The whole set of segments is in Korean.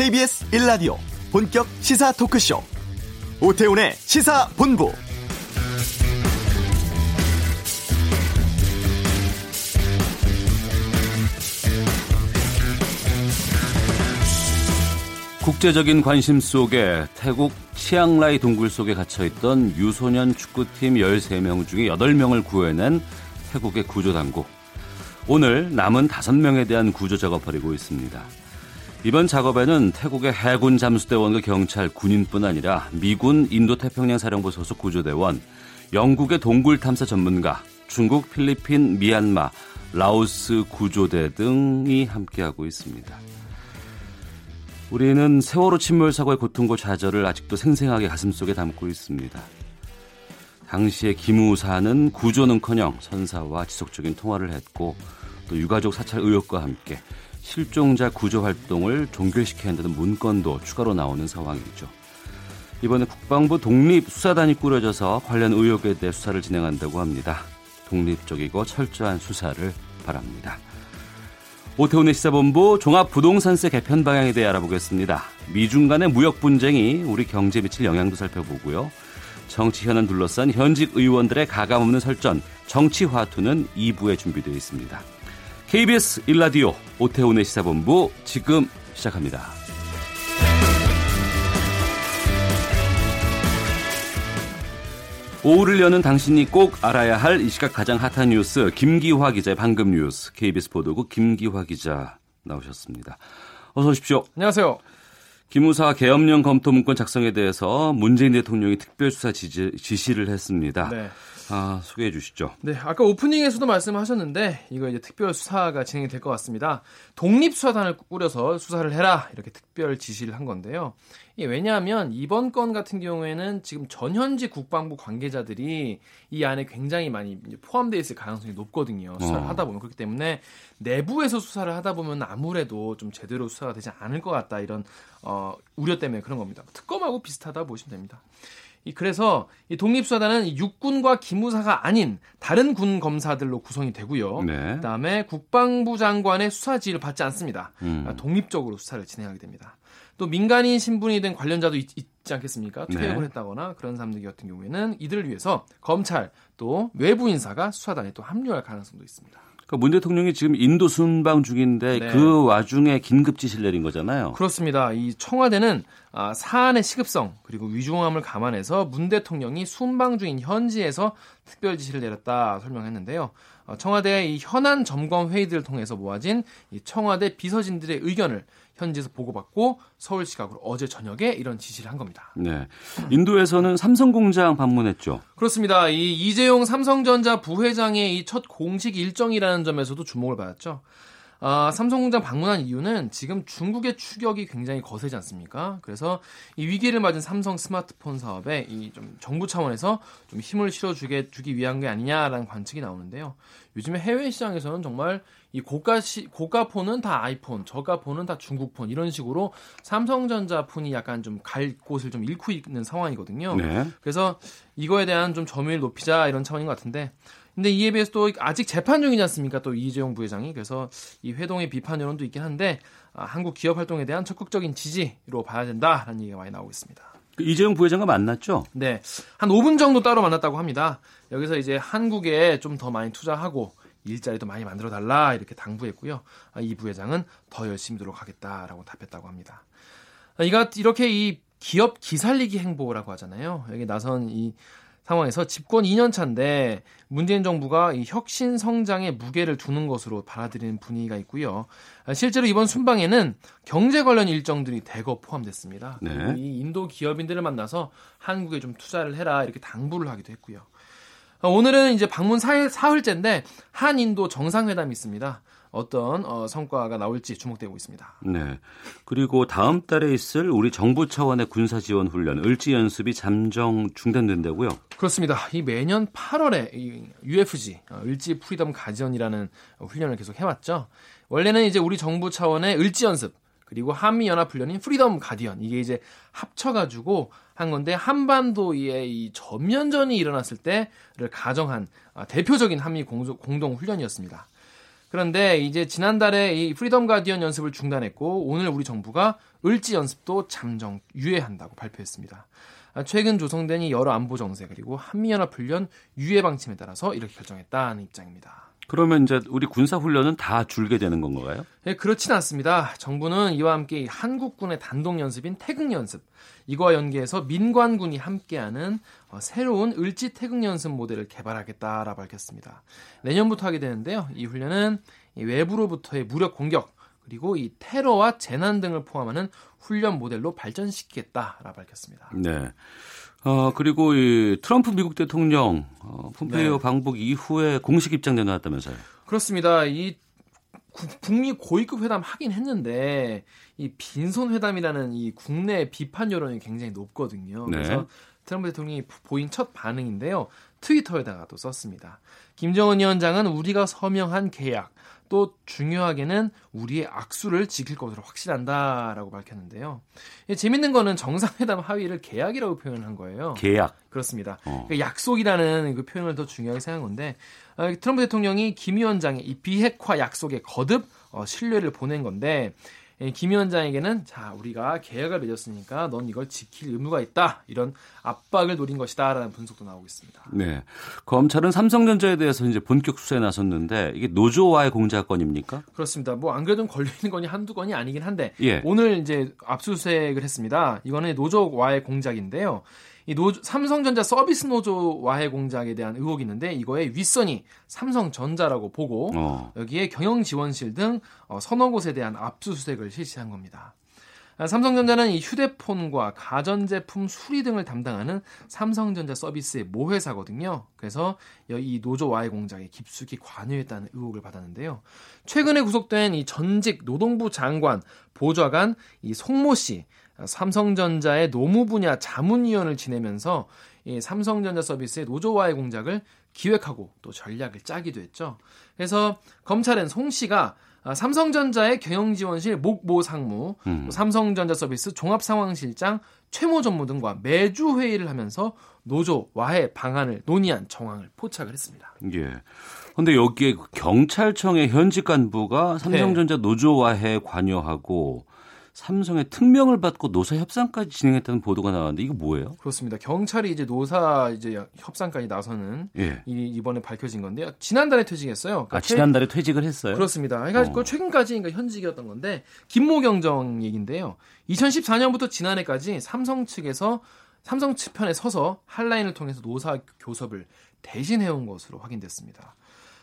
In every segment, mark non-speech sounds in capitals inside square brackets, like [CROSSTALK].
KBS 1라디오 본격 시사 토크쇼 오태훈의 시사본부 국제적인 관심 속에 태국 치앙라이 동굴 속에 갇혀있던 유소년 축구팀 13명 중에 8명을 구해낸 태국의 구조당국. 오늘 남은 5명에 대한 구조 작업을 벌이고 있습니다. 이번 작업에는 태국의 해군 잠수대원과 경찰, 군인뿐 아니라 미군 인도태평양 사령부 소속 구조대원, 영국의 동굴 탐사 전문가, 중국, 필리핀, 미얀마, 라오스 구조대 등이 함께하고 있습니다. 우리는 세월호 침몰 사고의 고통과 좌절을 아직도 생생하게 가슴속에 담고 있습니다. 당시에 기무사는 구조는커녕 선사와 지속적인 통화를 했고 또 유가족 사찰 의혹과 함께 실종자 구조 활동을 종결시켜야 한다는 문건도 추가로 나오는 상황이죠. 이번에 국방부 독립수사단이 꾸려져서 관련 의혹에 대해 수사를 진행한다고 합니다. 독립적이고 철저한 수사를 바랍니다. 오태훈의 시사본부 종합부동산세 개편 방향에 대해 알아보겠습니다. 미중 간의 무역 분쟁이 우리 경제에 미칠 영향도 살펴보고요. 정치 현안 둘러싼 현직 의원들의 가감없는 설전, 정치 화투는 2부에 준비되어 있습니다. KBS 일라디오 오태훈의 시사본부 지금 시작합니다. 오후를 여는 당신이 꼭 알아야 할 이 시각 가장 핫한 뉴스 김기화 기자의 방금 뉴스 KBS 보도국 김기화 기자 나오셨습니다. 어서 오십시오. 안녕하세요. 기무사 계엄령 검토 문건 작성에 대해서 문재인 대통령이 특별수사 지시, 지시를 했습니다. 네. 아, 소개해 주시죠. 네, 아까 오프닝에서도 말씀하셨는데 이거 이제 특별 수사가 진행이 될 것 같습니다. 독립 수사단을 꾸려서 수사를 해라 이렇게 특별 지시를 한 건데요. 이게 왜냐하면 이번 건 같은 경우에는 지금 전현직 국방부 관계자들이 이 안에 굉장히 많이 포함되어 있을 가능성이 높거든요. 수사를 어. 하다 보면 그렇기 때문에 내부에서 수사를 하다 보면 아무래도 좀 제대로 수사가 되지 않을 것 같다 이런 어, 우려 때문에 그런 겁니다. 특검하고 비슷하다 보시면 됩니다. 그래서 이 독립수사단은 육군과 기무사가 아닌 다른 군 검사들로 구성이 되고요. 네. 그다음에 국방부 장관의 수사 지휘를 받지 않습니다. 음. 그러니까 독립적으로 수사를 진행하게 됩니다. 또 민간인 신분이 된 관련자도 있, 지 않겠습니까? 퇴역을 네. 했다거나 그런 사람들 같은 경우에는 이들을 위해서 검찰 또 외부 인사가 수사단에 또 합류할 가능성도 있습니다. 그러니까 문 대통령이 지금 인도 순방 중인데 네. 그 와중에 긴급 지시를 내린 거잖아요. 그렇습니다. 이 청와대는 아, 사안의 시급성 그리고 위중함을 감안해서 문 대통령이 순방 중인 현지에서 특별 지시를 내렸다 설명했는데요. 어, 청와대의 이 현안 점검 회의들을 통해서 모아진 이 청와대 비서진들의 의견을 현지에서 보고받고 서울 시각으로 어제 저녁에 이런 지시를 한 겁니다. 네. 인도에서는 삼성 공장 방문했죠. 그렇습니다. 이 이재용 삼성전자 부회장의 이 첫 공식 일정이라는 점에서도 주목을 받았죠. 아, 삼성공장 방문한 이유는 지금 중국의 추격이 굉장히 거세지 않습니까? 그래서 이 위기를 맞은 삼성 스마트폰 사업에 이 좀 정부 차원에서 좀 힘을 실어주게 주기 위한 게 아니냐라는 관측이 나오는데요. 요즘에 해외 시장에서는 정말 이 고가 시, 고가 폰은 다 아이폰, 저가 폰은 다 중국 폰 이런 식으로 삼성전자 폰이 약간 좀 갈 곳을 좀 잃고 있는 상황이거든요. 네. 그래서 이거에 대한 좀 점유율 높이자 이런 차원인 것 같은데 근데 이에 비해서 또 아직 재판 중이지 않습니까? 또 이재용 부회장이 그래서 이 회동의 비판 여론도 있긴 한데 아, 한국 기업 활동에 대한 적극적인 지지로 봐야 된다라는 얘기가 많이 나오고 있습니다. 그 이재용 부회장과 만났죠? 네, 한 5분 정도 따로 만났다고 합니다. 여기서 이제 한국에 좀 더 많이 투자하고 일자리도 많이 만들어 달라 이렇게 당부했고요. 아, 이 부회장은 더 열심히 노력하겠다라고 답했다고 합니다. 아, 이가 이렇게 이 기업 기살리기 행보라고 하잖아요. 여기 나선 이 상황에서 집권 2년 차인데 문재인 정부가 이 혁신 성장에 무게를 두는 것으로 받아들이는 분위기가 있고요. 실제로 이번 순방에는 경제 관련 일정들이 대거 포함됐습니다. 네. 이 인도 기업인들을 만나서 한국에 좀 투자를 해라 이렇게 당부를 하기도 했고요. 오늘은 이제 방문 사흘, 사흘째인데 한인도 정상회담이 있습니다. 어떤 어, 성과가 나올지 주목되고 있습니다. 네. 그리고 다음 달에 있을 우리 정부 차원의 군사 지원 훈련 을지 연습이 잠정 중단된다고요? 그렇습니다. 이 매년 8월에 이 UFG 어, 을지 프리덤 가디언이라는 훈련을 계속 해왔죠. 원래는 이제 우리 정부 차원의 을지 연습 그리고 한미 연합 훈련인 프리덤 가디언 이게 이제 합쳐가지고 한 건데 한반도의 이 전면전이 일어났을 때를 가정한 아, 대표적인 한미 공동 훈련이었습니다. 그런데 이제 지난달에 이 프리덤 가디언 연습을 중단했고 오늘 우리 정부가 을지 연습도 잠정 유예한다고 발표했습니다. 아, 최근 조성된 이 여러 안보 정세 그리고 한미연합 훈련 유예 방침에 따라서 이렇게 결정했다는 입장입니다. 그러면 이제 우리 군사 훈련은 다 줄게 되는 건가요? 네, 그렇지는 않습니다. 정부는 이와 함께 한국군의 단독 연습인 태극 연습 이거와 연계해서 민관군이 함께하는 어, 새로운 을지 태극 연습 모델을 개발하겠다라 밝혔습니다. 내년부터 하게 되는데요. 이 훈련은 외부로부터의 무력 공격 그리고 이 테러와 재난 등을 포함하는 훈련 모델로 발전시키겠다라 밝혔습니다. 네. 어, 그리고 이 트럼프 미국 대통령 어, 폼페이오 네. 방북 이후에 공식 입장 내놨다면서요. 그렇습니다. 이 북미 고위급 회담 하긴 했는데 이 빈손 회담이라는 이 국내 비판 여론이 굉장히 높거든요. 네. 그래서 트럼프 대통령이 보인 첫 반응인데요. 트위터에다가 또 썼습니다. 김정은 위원장은 우리가 서명한 계약 또 중요하게는 우리의 악수를 지킬 것으로 확실한다라고 밝혔는데요. 예, 재밌는 거는 정상회담 합의를 계약이라고 표현한 거예요. 계약. 그렇습니다. 어. 그러니까 약속이라는 그 표현을 더 중요하게 생각한 건데 어, 트럼프 대통령이 김 위원장의 이 비핵화 약속에 거듭 어, 신뢰를 보낸 건데 예, 김 위원장에게는 자 우리가 계약을 맺었으니까 넌 이걸 지킬 의무가 있다 이런 압박을 노린 것이다라는 분석도 나오고 있습니다. 네, 검찰은 삼성전자에 대해서 이제 본격 수사에 나섰는데 이게 노조와의 공작 건입니까? 그렇습니다. 뭐 안 그래도 걸려 있는 건이 한두 건이 아니긴 한데 예. 오늘 이제 압수수색을 했습니다. 이거는 노조와의 공작인데요. 이 노조, 삼성전자 서비스 노조 와해 공작에 대한 의혹이 있는데 이거의 윗선이 삼성전자라고 보고 어. 여기에 경영 지원실 등 어, 서너 곳에 대한 압수수색을 실시한 겁니다. 아, 삼성전자는 이 휴대폰과 가전제품 수리 등을 담당하는 삼성전자 서비스의 모회사거든요. 그래서 이 노조 와해 공작에 깊숙이 관여했다는 의혹을 받았는데요. 최근에 구속된 이 전직 노동부 장관 보좌관 이 송모 씨 삼성전자의 노무 분야 자문위원을 지내면서 이 삼성전자 서비스의 노조와의 공작을 기획하고 또 전략을 짜기도 했죠. 그래서 검찰은 송 씨가 삼성전자의 경영지원실 목모 상무, 음. 삼성전자 서비스 종합상황실장 최모 전무 등과 매주 회의를 하면서 노조 와해 방안을 논의한 정황을 포착을 했습니다. 예. 근데 여기에 경찰청의 현직 간부가 삼성전자 네. 노조 와해 관여하고 삼성의 특명을 받고 노사 협상까지 진행했다는 보도가 나왔는데 이거 뭐예요? 그렇습니다. 경찰이 이제 노사 이제 협상까지 나서는 예. 이, 이번에 밝혀진 건데요. 지난달에 퇴직했어요. 그러니까 아, 지난달에 퇴직을 했어요? 그렇습니다. 그러니까 어. 최근까지 그러니까 현직이었던 건데 김모경정 얘기인데요. 2014년부터 지난해까지 삼성 측에서 삼성 측 편에 서서 한라인을 통해서 노사 교섭을 대신해온 것으로 확인됐습니다.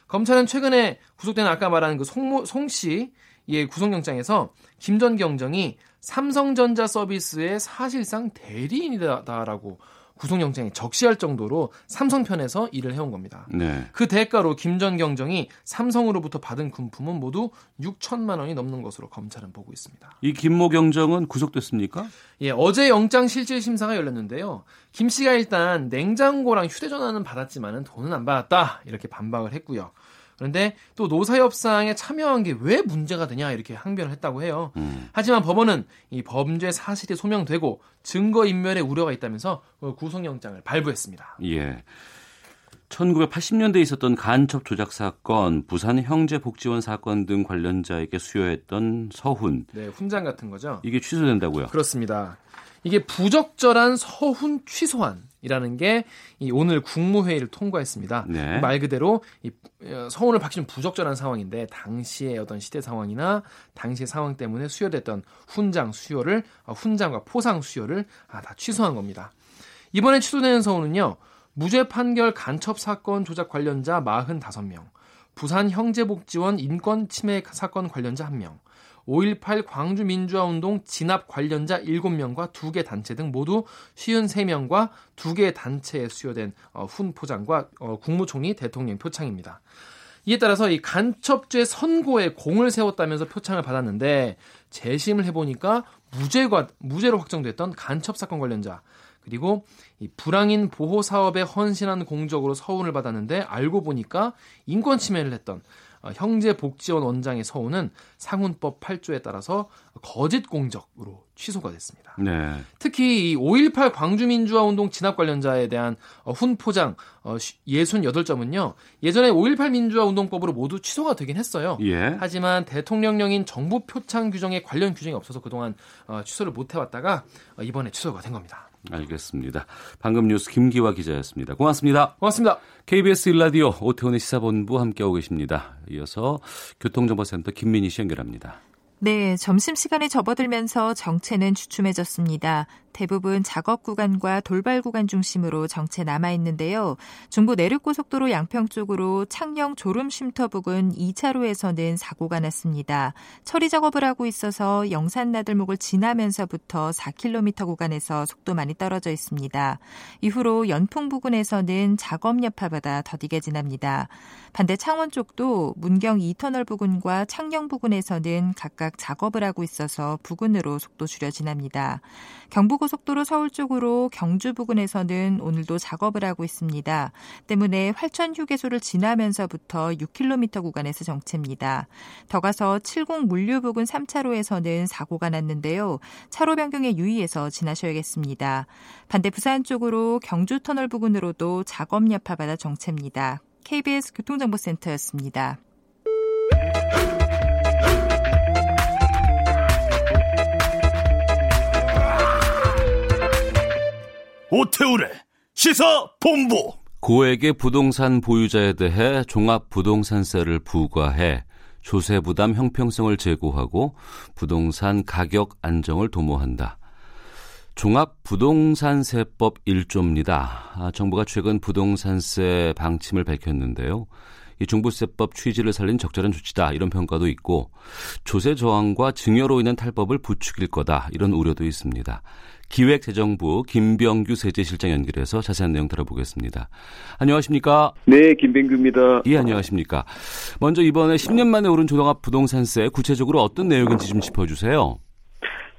검찰은 최근에 구속된 아까 말한 그 송모 송씨 이 구속영장에서 김전 경정이 삼성전자 서비스의 사실상 대리인이다라고 구속영장에 적시할 정도로 삼성 편에서 일을 해온 겁니다. 네. 그 대가로 김전 경정이 삼성으로부터 받은 금품은 모두 6천만 원이 넘는 것으로 검찰은 보고 있습니다. 이 김모 경정은 구속됐습니까? 예, 어제 영장 실질 심사가 열렸는데요. 김 씨가 일단 냉장고랑 휴대전화는 받았지만은 돈은 안 받았다 이렇게 반박을 했고요. 그런데 또 노사협상에 참여한 게 왜 문제가 되냐 이렇게 항변을 했다고 해요. 음. 하지만 법원은 이 범죄 사실이 소명되고 증거 인멸의 우려가 있다면서 구속영장을 발부했습니다. 예. 1980년대에 있었던 간첩 조작 사건, 부산 형제 복지원 사건 등 관련자에게 수여했던 서훈. 네, 훈장 같은 거죠. 이게 취소된다고요? 그렇습니다. 이게 부적절한 서훈 취소안 이라는 게 이 오늘 국무회의를 통과했습니다. 네. 말 그대로 이 어, 서훈을 박시는 부적절한 상황인데 당시의 어떤 시대 상황이나 당시의 상황 때문에 수여됐던 훈장 수여를 어, 훈장과 포상 수여를 아, 다 취소한 겁니다. 이번에 취소되는 서훈은요. 무죄 판결 간첩 사건 조작 관련자 45명, 부산 형제복지원 인권 침해 사건 관련자 1명, 5.18 광주 민주화운동 진압 관련자 7명과 2개 단체 등 모두 53명과 2개 단체에 수여된 어, 훈 포장과 어, 국무총리 대통령 표창입니다. 이에 따라서 이 간첩죄 선고에 공을 세웠다면서 표창을 받았는데 재심을 해보니까 무죄가 무죄로 확정됐던 간첩 사건 관련자 그리고 이 불황인 보호 사업에 헌신한 공적으로 서운을 받았는데 알고 보니까 인권 침해를 했던 어, 형제복지원 원장의 서우는 상훈법 8조에 따라서 거짓 공적으로 취소가 됐습니다. 네. 특히 이5.18 광주민주화 운동 진압 관련자에 대한 어, 훈포장 68점은요. 예전에 5.18 민주화 운동법으로 모두 취소가 되긴 했어요. 예. 하지만 대통령령인 정부 표창 규정에 관련 규정이 없어서 그동안 취소를 못 해왔다가 이번에 취소가 된 겁니다. 알겠습니다. 방금 뉴스 김기화 기자였습니다. 고맙습니다. 고맙습니다. KBS 일라디오 오태훈의 시사본부 함께하고 계십니다. 이어서 교통정보센터 김민희 씨 연결합니다. 네, 점심시간에 접어들면서 정체는 주춤해졌습니다. 대부분 작업 구간과 돌발 구간 중심으로 정체 남아 있는데요. 중부 내륙고속도로 양평 쪽으로 창녕 졸음 쉼터 부근 2차로에서는 사고가 났습니다. 처리 작업을 하고 있어서 영산 나들목을 지나면서부터 4km 구간에서 속도 많이 떨어져 있습니다. 이후로 연풍 부근에서는 작업 여파받아 더디게 지납니다. 반대 창원 쪽도 문경 2터널 부근과 창녕 부근에서는 각각 작업을 하고 있어서 부근으로 속도 줄여 지납니다. 경부고 속도로 서울 쪽으로 경주 부근에서는 오늘도 작업을 하고 있습니다. 때문에 활천 휴게소를 지나면서부터 6km 구간에서 정체입니다. 더 가서 70 물류 부근 3차로에서는 사고가 났는데요. 차로 변경에 유의해서 지나셔야겠습니다. 반대 부산 쪽으로 경주 터널 부근으로도 작업 여파받아 정체입니다. KBS 교통정보센터였습니다. 오태우래 시사 본부 고액의 부동산 보유자에 대해 종합 부동산세를 부과해 조세 부담 형평성을 제고하고 부동산 가격 안정을 도모한다. 종합부동산세법 1조입니다. 아, 정부가 최근 부동산세 방침을 밝혔는데요. 이 중부세법 취지를 살린 적절한 조치다 이런 평가도 있고 조세 저항과 증여로 인한 탈법을 부추길 거다 이런 우려도 있습니다. 기획재정부 김병규 세제실장 연결해서 자세한 내용 들어보겠습니다. 안녕하십니까? 네, 김병규입니다. 예, 안녕하십니까? 먼저 이번에 10년 만에 오른 조동합 부동산세 구체적으로 어떤 내용인지 좀 짚어주세요.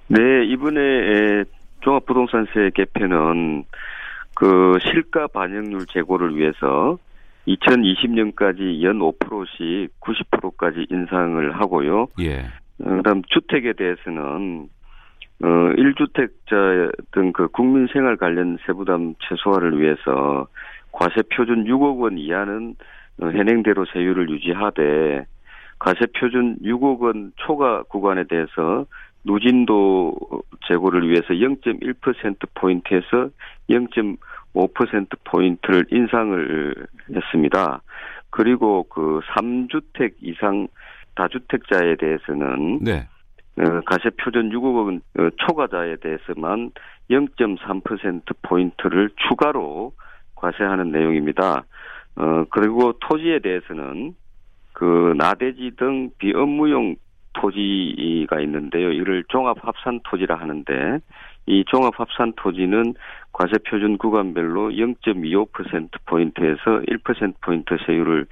네, 이번에 종합부동산세 개편은 그 실가 반영률 제고를 위해서 2020년까지 연 5%씩 90%까지 인상을 하고요. 예. 어, 그다음 주택에 대해서는 어 1주택자 등 그 국민 생활 관련 세부담 최소화를 위해서 과세 표준 6억 원 이하는 어, 현행대로 세율을 유지하되 과세 표준 6억 원 초과 구간에 대해서 누진도 제고를 위해서 0.1%포인트에서 0.5%포인트를 인상을 했습니다. 그리고 그 3주택 이상 다주택자에 대해서는 네. 어, 가세 표준 6억 원 어, 초과자에 대해서만 0.3%포인트를 추가로 과세하는 내용입니다. 어, 그리고 토지에 대해서는 그 나대지 등 비업무용 토지가 있는데요. 이를 종합합산 토지라 하는데 이 종합합산 토지는 과세 표준 구간별로 0.25% 포인트에서 1% 포인트 세율을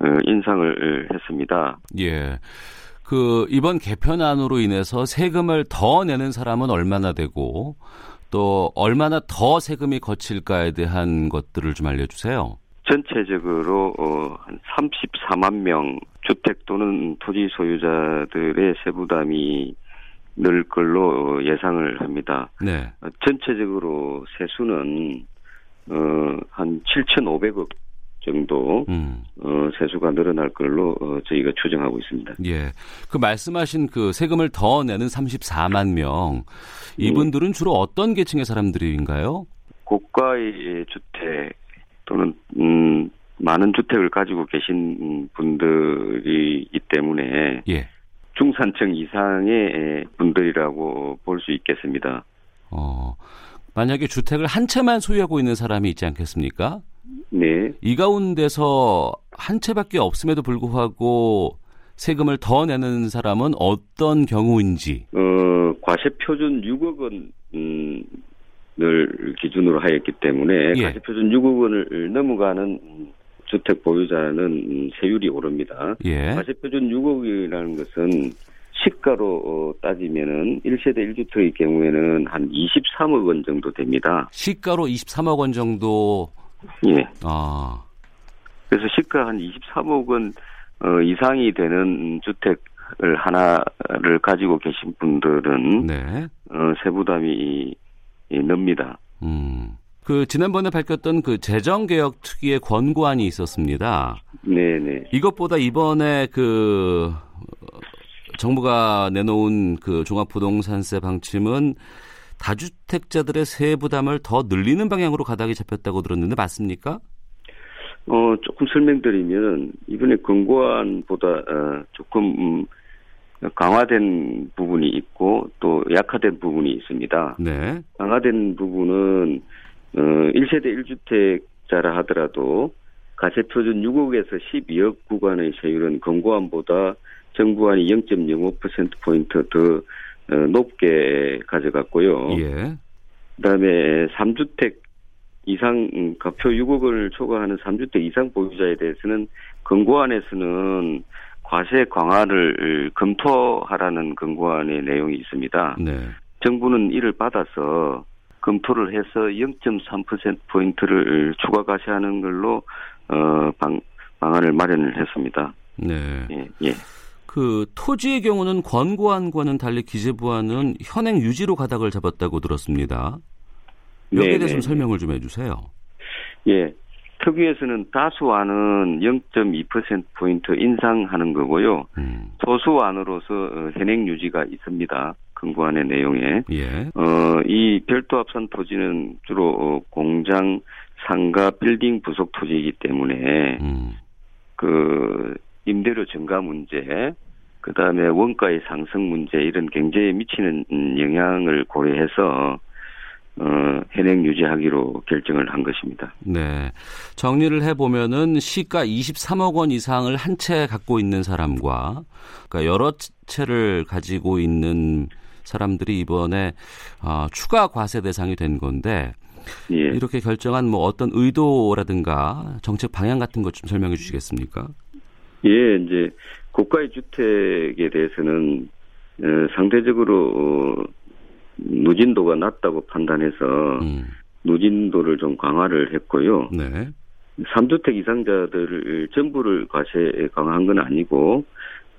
어, 인상을 했습니다. 예. 그 이번 개편안으로 인해서 세금을 더 내는 사람은 얼마나 되고 또 얼마나 더 세금이 거칠까에 대한 것들을 좀 알려주세요. 전체적으로 어, 한 34만 명 주택 또는 토지 소유자들의 세부담이 늘 걸로 예상을 합니다. 네. 어, 전체적으로 세수는 어, 한 7,500억 정도 음. 어, 세수가 늘어날 걸로 어, 저희가 추정하고 있습니다. 예. 그 말씀하신 그 세금을 더 내는 34만 명 이분들은 주로 어떤 계층의 사람들인가요? 고가의 주택 또는 음, 많은 주택을 가지고 계신 분들이기 때문에 예. 중산층 이상의 분들이라고 볼 수 있겠습니다. 어. 만약에 주택을 한 채만 소유하고 있는 사람이 있지 않겠습니까? 네. 이 가운데서 한 채밖에 없음에도 불구하고 세금을 더 내는 사람은 어떤 경우인지. 어, 과세 표준 6억 원, 음, 을 기준으로 하였기 때문에 예. 과세 표준 6억 원을 넘어가는 주택 보유자는 세율이 오릅니다. 예. 과세 표준 6억이라는 것은 시가로 어, 따지면은 1세대 1주택의 경우에는 한 23억 원 정도 됩니다. 시가로 23억 원 정도. 예. 아. 그래서 시가 한 23억 원 어, 이상이 되는 주택을 하나를 가지고 계신 분들은 네. 어, 세부담이 늡니다. 음. 그 지난번에 밝혔던 그 재정 개혁 특위의 권고안이 있었습니다. 네 네. 이것보다 이번에 그 어, 정부가 내놓은 그 종합부동산세 방침은 다주택자들의 세부 부담을 더 늘리는 방향으로 가닥이 잡혔다고 들었는데 맞습니까? 어, 조금 설명드리면, 이번에 권고안보다, 어, 조금, 음, 강화된 부분이 있고, 또 약화된 부분이 있습니다. 네. 강화된 부분은, 어, 1세대 1주택자라 하더라도, 가세표준 6억에서 12억 구간의 세율은 권고안보다 정부안이 0.05%포인트 더 어, 높게 가져갔고요. 예. 그다음에 3주택 이상 음, 가표 6억을 초과하는 3주택 이상 보유자에 대해서는 권고안에서는 과세 강화를 검토하라는 권고안의 내용이 있습니다. 네. 정부는 이를 받아서 검토를 해서 0.3% 포인트를 추가 과세하는 걸로 어 방, 방안을 마련을 했습니다. 네. 예, 예. 그 토지의 경우는 권고안과는 달리 기재부안은 현행 유지로 가닥을 잡았다고 들었습니다. 여기에 네, 대해서 설명을 좀 해주세요. 예. 특위에서는 다수안은 0.2%포인트 인상하는 거고요. 음. 소수안으로서 어, 현행 유지가 있습니다. 근거안의 내용에. 예. 어, 이 별도 합산 토지는 주로 어, 공장, 상가, 빌딩 부속 토지이기 때문에 음. 그 임대료 증가 문제, 그 다음에 원가의 상승 문제 이런 경제에 미치는 음, 영향을 고려해서 어, 현행 유지하기로 결정을 한 것입니다. 네. 정리를 해보면은 시가 23억 원 이상을 한 채 갖고 있는 사람과 그러니까 여러 채를 가지고 있는 사람들이 이번에 어, 추가 과세 대상이 된 건데 예. 이렇게 결정한 뭐 어떤 의도라든가 정책 방향 같은 것 좀 설명해 주시겠습니까? 예, 이제 고가의 주택에 대해서는 어, 상대적으로 어, 누진도가 낮다고 판단해서 음. 누진도를 좀 강화를 했고요. 네. 3주택 이상자들을 전부를 과세 강화한 건 아니고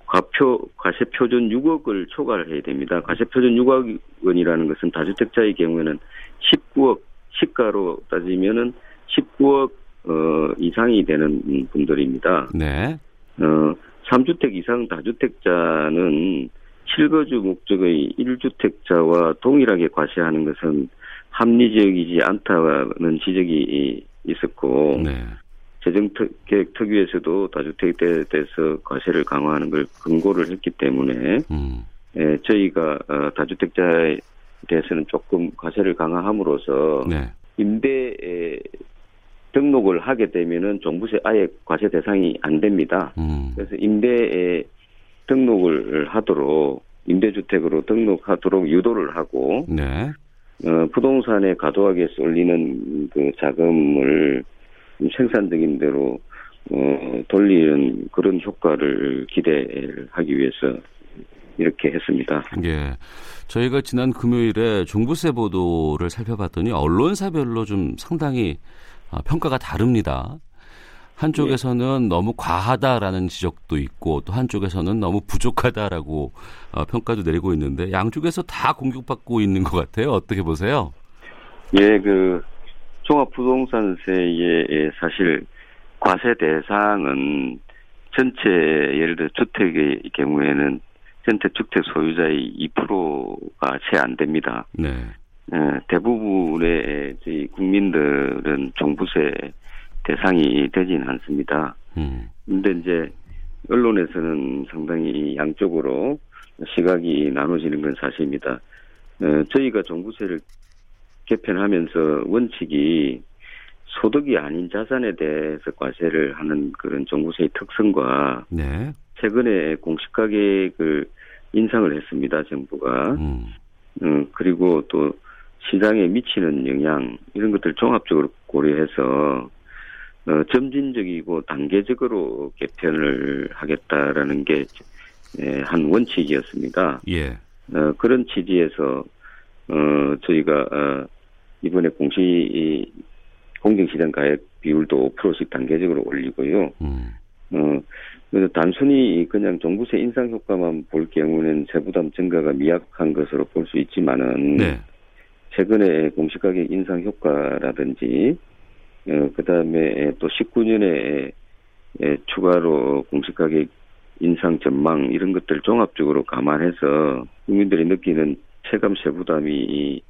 과표 과세 표준 6억을 초과를 해야 됩니다. 과세 표준 6억 원이라는 것은 다주택자의 경우에는 19억 시가로 따지면은 19억 어, 이상이 되는 분들입니다. 네. 어, 3주택 이상 다주택자는 실거주 목적의 1주택자와 동일하게 과세하는 것은 합리적이지 않다는 지적이 있었고 네. 재정계획 특위에서도 다주택에 대해서 과세를 강화하는 걸 권고를 했기 때문에 음. 예, 저희가 어, 다주택자에 대해서는 조금 과세를 강화함으로써 네. 임대 등록을 하게 되면은 종부세 아예 과세 대상이 안 됩니다. 음. 그래서 임대 등록을 하도록 임대주택으로 등록하도록 유도를 하고 네. 어, 부동산에 과도하게 쏠리는 그 자금을 생산적인 대로 어, 돌리는 그런 효과를 기대를 하기 위해서 이렇게 했습니다. 예. 저희가 지난 금요일에 종부세 보도를 살펴봤더니 언론사별로 좀 상당히 어, 평가가 다릅니다. 한쪽에서는 너무 과하다라는 지적도 있고 또 한쪽에서는 너무 부족하다라고 어, 평가도 내리고 있는데 양쪽에서 다 공격받고 있는 것 같아요. 어떻게 보세요? 예, 그 종합부동산세의 사실 과세 대상은 전체 예를 들어 주택의 경우에는 전체 주택 소유자의 2%가 채 안 됩니다. 네. 예, 대부분의 저희 국민들은 종부세 대상이 되진 않습니다. 음. 근데 이제 언론에서는 상당히 양쪽으로 시각이 나눠지는 건 사실입니다. 어, 저희가 종부세를 개편하면서 원칙이 소득이 아닌 자산에 대해서 과세를 하는 그런 종부세의 특성과 네. 최근에 공시가격을 인상을 했습니다. 정부가. 음. 음, 그리고 또 시장에 미치는 영향 이런 것들 종합적으로 고려해서 어, 점진적이고 단계적으로 개편을 하겠다라는 게 한 원칙이었습니다. 예. 어, 그런 취지에서 어, 저희가 어, 이번에 공시 공정시장 가액 비율도 5%씩 단계적으로 올리고요. 음. 어, 그래서 단순히 그냥 종부세 인상 효과만 볼 경우는 세부담 증가가 미약한 것으로 볼 수 있지만은 네. 최근에 공시가격 인상 효과라든지 어, 그다음에 또 19년에 추가로 공시가격 인상 전망 이런 것들 종합적으로 감안해서 국민들이 느끼는 체감 세 부담이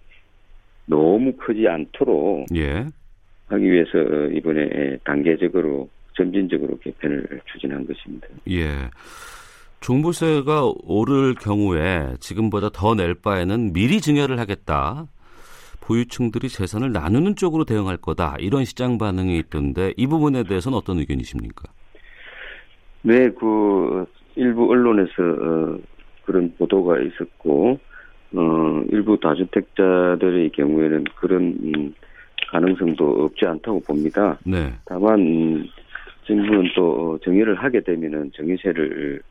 너무 크지 않도록 예. 하기 위해서 이번에 단계적으로 점진적으로 개편을 추진한 것입니다. 예. 종부세가 오를 경우에 지금보다 더 낼 바에는 미리 증여를 하겠다. 보유층들이 재산을 나누는 쪽으로 대응할 거다. 이런 시장 반응이 있던데 이 부분에 대해서는 어떤 의견이십니까? 네, 그 일부 언론에서 어, 그런 보도가 있었고 어, 일부 다주택자들의 경우에는 그런 음, 가능성도 없지 않다고 봅니다. 네. 다만 음, 정부는 또 정의를 하게 되면은 정의세를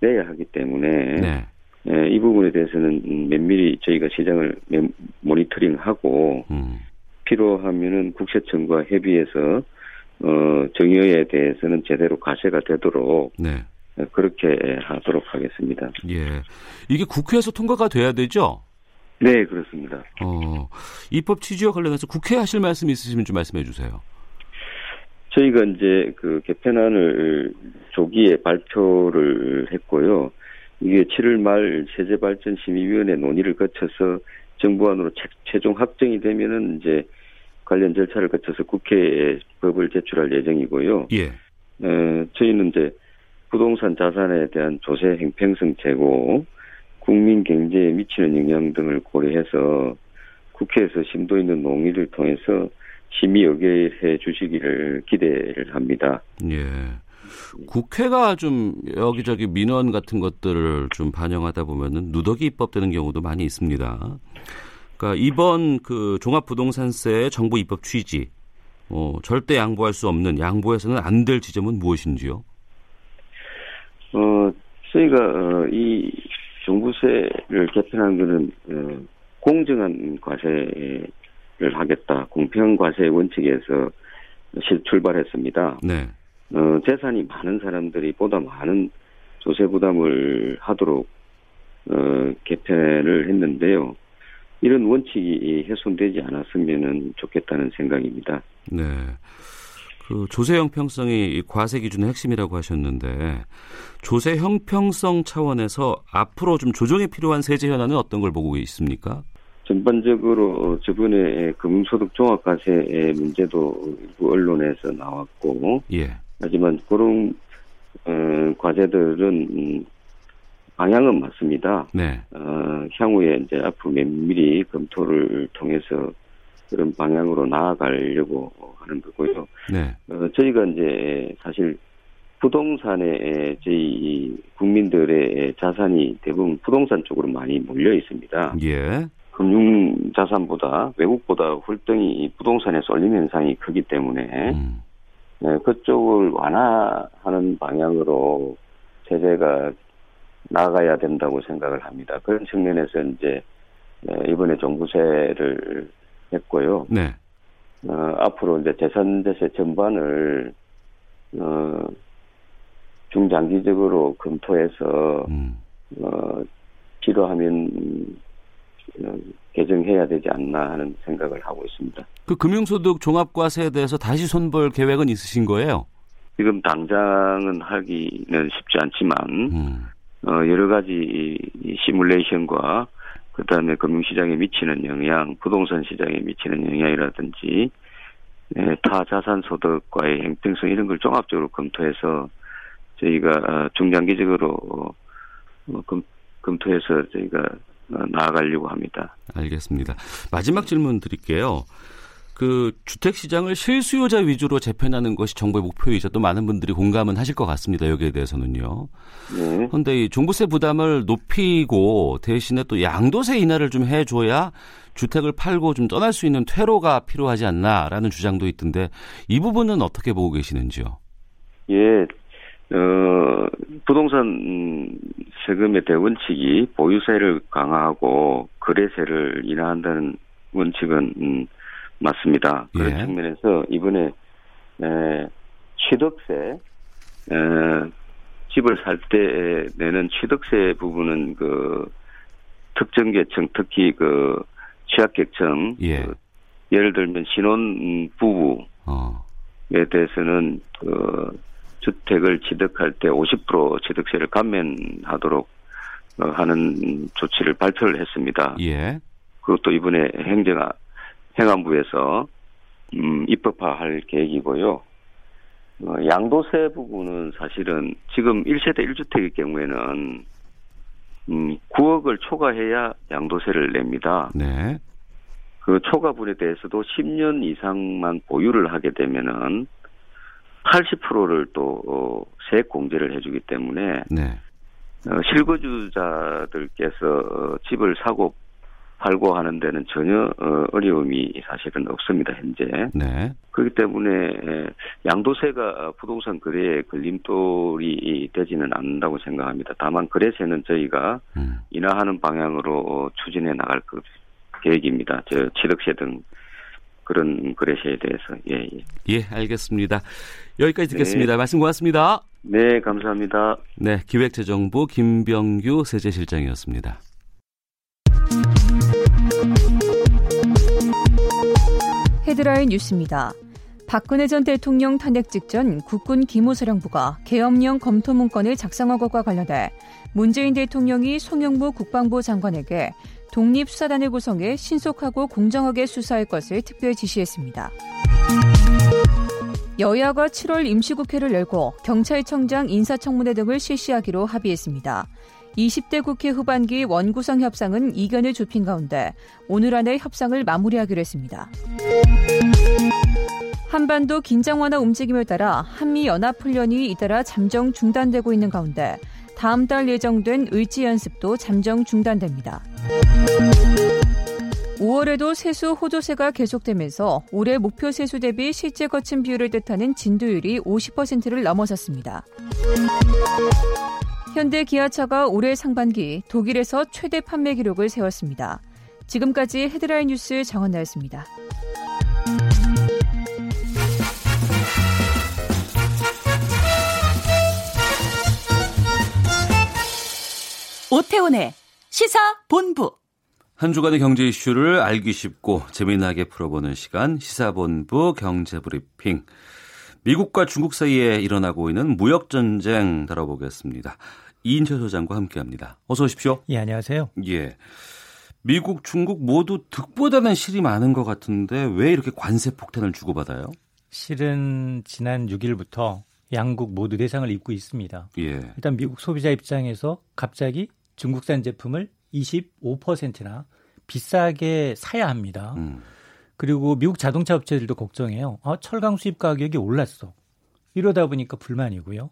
내야 하기 때문에 네. 예, 이 부분에 대해서는 음, 면밀히 저희가 시장을 멘- 모니터링하고 음. 필요하면은 국세청과 협의해서 어, 정의에 대해서는 제대로 가세가 되도록 네. 어, 그렇게 하도록 하겠습니다. 예. 이게 국회에서 통과가 돼야 되죠? 네, 그렇습니다. 어. 입법 취지와 관련해서 국회에 하실 말씀 있으시면 좀 말씀해 주세요. 저희가 이제 그 개편안을 조기에 발표를 했고요. 이게 7월 말 세제발전심의위원회 논의를 거쳐서 정부안으로 최- 최종 확정이 되면은 이제 관련 절차를 거쳐서 국회에 법을 제출할 예정이고요. 예. 어, 저희는 이제 부동산 자산에 대한 조세 행평성 제고, 국민 경제에 미치는 영향 등을 고려해서 국회에서 심도 있는 논의를 통해서 심의 의결해 주시기를 기대를 합니다. 예. 국회가 좀 여기저기 민원 같은 것들을 좀 반영하다 보면은 누더기 입법되는 경우도 많이 있습니다. 그러니까 이번 그 종합부동산세 정부 입법 취지, 어, 절대 양보할 수 없는 양보해서는 안 될 지점은 무엇인지요? 어, 저희가 어, 이 종부세를 개편한 것은 어, 공정한 과세를 하겠다, 공평 과세 원칙에서 실 출발했습니다. 네. 어, 재산이 많은 사람들이 보다 많은 조세 부담을 하도록 어, 개편을 했는데요. 이런 원칙이 훼손되지 않았으면 좋겠다는 생각입니다. 네. 그 조세 형평성이 이 과세 기준의 핵심이라고 하셨는데 조세 형평성 차원에서 앞으로 좀 조정이 필요한 세제 현안은 어떤 걸 보고 있습니까? 전반적으로 저번에 금융소득 종합과세의 문제도 일부 언론에서 나왔고 예. 하지만 그런 어, 과제들은 음, 방향은 맞습니다. 네. 어, 향후에 이제 앞으로 면밀히 검토를 통해서 그런 방향으로 나아가려고 하는 거고요. 네. 어, 저희가 이제 사실 부동산에 저희 국민들의 자산이 대부분 부동산 쪽으로 많이 몰려 있습니다. 예. 금융 자산보다 외국보다 훌덩이 부동산에 쏠림 현상이 크기 때문에 음. 네, 그쪽을 완화하는 방향으로 제재가 나가야 된다고 생각을 합니다. 그런 측면에서 이제 네, 이번에 종부세를 했고요. 네. 어, 앞으로 이제 재산제세 전반을 어, 중장기적으로 검토해서 음. 어, 필요하면 어, 개정해야 되지 않나 하는 생각을 하고 있습니다. 그 금융소득 종합과세에 대해서 다시 손볼 계획은 있으신 거예요? 지금 당장은 하기는 쉽지 않지만 음. 어, 여러 가지 시뮬레이션과 그다음에 금융시장에 미치는 영향, 부동산 시장에 미치는 영향이라든지 예, 타 자산 소득과의 행평성 이런 걸 종합적으로 검토해서 저희가 어, 중장기적으로 어, 검, 검토해서 저희가 어, 나아가려고 합니다. 알겠습니다. 마지막 질문 드릴게요. 그 주택 시장을 실수요자 위주로 재편하는 것이 정부의 목표이자 또 많은 분들이 공감은 하실 것 같습니다. 여기에 대해서는요. 네. 그런데 이 종부세 부담을 높이고 대신에 또 양도세 인하를 좀 해줘야 주택을 팔고 좀 떠날 수 있는 퇴로가 필요하지 않나라는 주장도 있던데 이 부분은 어떻게 보고 계시는지요? 예, 어, 부동산 음, 세금의 대원칙이 보유세를 강화하고 거래세를 인하한다는 원칙은 음, 맞습니다. 그런 예. 측면에서 이번에 에, 취득세 에, 집을 살 때 내는 취득세 부분은 그 특정 계층 특히 그 취약 계층 예. 그 예를 들면 신혼 부부에 어. 대해서는 그 주택을 취득할 때 50% 취득세를 감면하도록 어, 하는 조치를 발표를 했습니다. 예. 그것도 이번에 행정 행안부에서 음, 입법화할 계획이고요. 어, 양도세 부분은 사실은 지금 1세대 1주택의 경우에는 음, 9억을 초과해야 양도세를 냅니다. 네. 그 초과분에 대해서도 10년 이상만 보유를 하게 되면은 80%를 또 어, 세액 공제를 해주기 때문에 네. 어, 실거주자들께서 어, 집을 사고 팔고 하는 데는 전혀 어, 어려움이 사실은 없습니다 현재 네. 그렇기 때문에 에, 양도세가 부동산 거래에 걸림돌이 되지는 않는다고 생각합니다. 다만 거래세는 저희가 음. 인하하는 방향으로 어, 추진해 나갈 그 계획입니다. 저 취득세 등 그런 거래세에 대해서 예, 예. 예, 알겠습니다. 여기까지 듣겠습니다. 말씀 고맙습니다. 네, 감사합니다. 네, 기획재정부 김병규 세제실장이었습니다. 헤드라인 뉴스입니다. 박근혜 전 대통령 탄핵 직전 국군 기무사령부가 계엄령 검토 문건을 작성한 것과 관련해 문재인 대통령이 송영무 국방부 장관에게 독립수사단을 구성해 신속하고 공정하게 수사할 것을 특별 지시했습니다. 여야가 7월 임시국회를 열고 경찰청장 인사청문회 등을 실시하기로 합의했습니다. 20대 국회 후반기 원구성 협상은 이견을 좁힌 가운데 오늘 안에 협상을 마무리하기로 했습니다. 한반도 긴장 완화 움직임에 따라 한미 연합 훈련이 잇따라 잠정 중단되고 있는 가운데 다음 달 예정된 의지 연습도 잠정 중단됩니다. 5월에도 세수 호조세가 계속되면서 올해 목표 세수 대비 실제 거친 비율을 뜻하는 진도율이 50%를 넘어섰습니다. 현대 기아차가 올해 상반기 독일에서 최대 판매 기록을 세웠습니다. 지금까지 헤드라인 뉴스 정한나였습니다. 오태훈의 시사 본부. 한 주간의 경제 이슈를 알기 쉽고 재미나게 풀어보는 시간 시사본부 경제브리핑. 미국과 중국 사이에 일어나고 있는 무역 전쟁 다뤄보겠습니다. 이인철 소장과 함께합니다. 어서 오십시오. 예, 안녕하세요. 예. 미국, 중국 모두 득보다는 실이 많은 것 같은데 왜 이렇게 관세 폭탄을 주고받아요? 실은 지난 6일부터 양국 모두 대상을 입고 있습니다. 예. 일단 미국 소비자 입장에서 갑자기 중국산 제품을 25%나 비싸게 사야 합니다. 음. 그리고 미국 자동차 업체들도 걱정해요. 아, 철강 수입 가격이 올랐어. 이러다 보니까 불만이고요.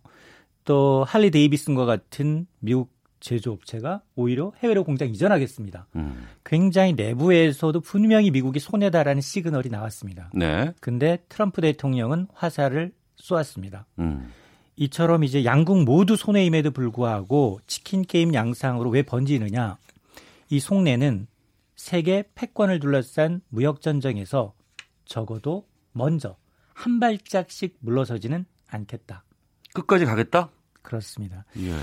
또 할리 데이비슨과 같은 미국 제조업체가 오히려 해외로 공장 이전하겠습니다. 음. 굉장히 내부에서도 분명히 미국이 손해다라는 시그널이 나왔습니다. 네. 근데 트럼프 대통령은 화살을 쏘았습니다. 음. 이처럼 이제 양국 모두 손해임에도 불구하고 치킨 게임 양상으로 왜 번지느냐? 이 속내는 세계 패권을 둘러싼 무역 전쟁에서 적어도 먼저 한 발짝씩 물러서지는 않겠다. 끝까지 가겠다? 그렇습니다. 예.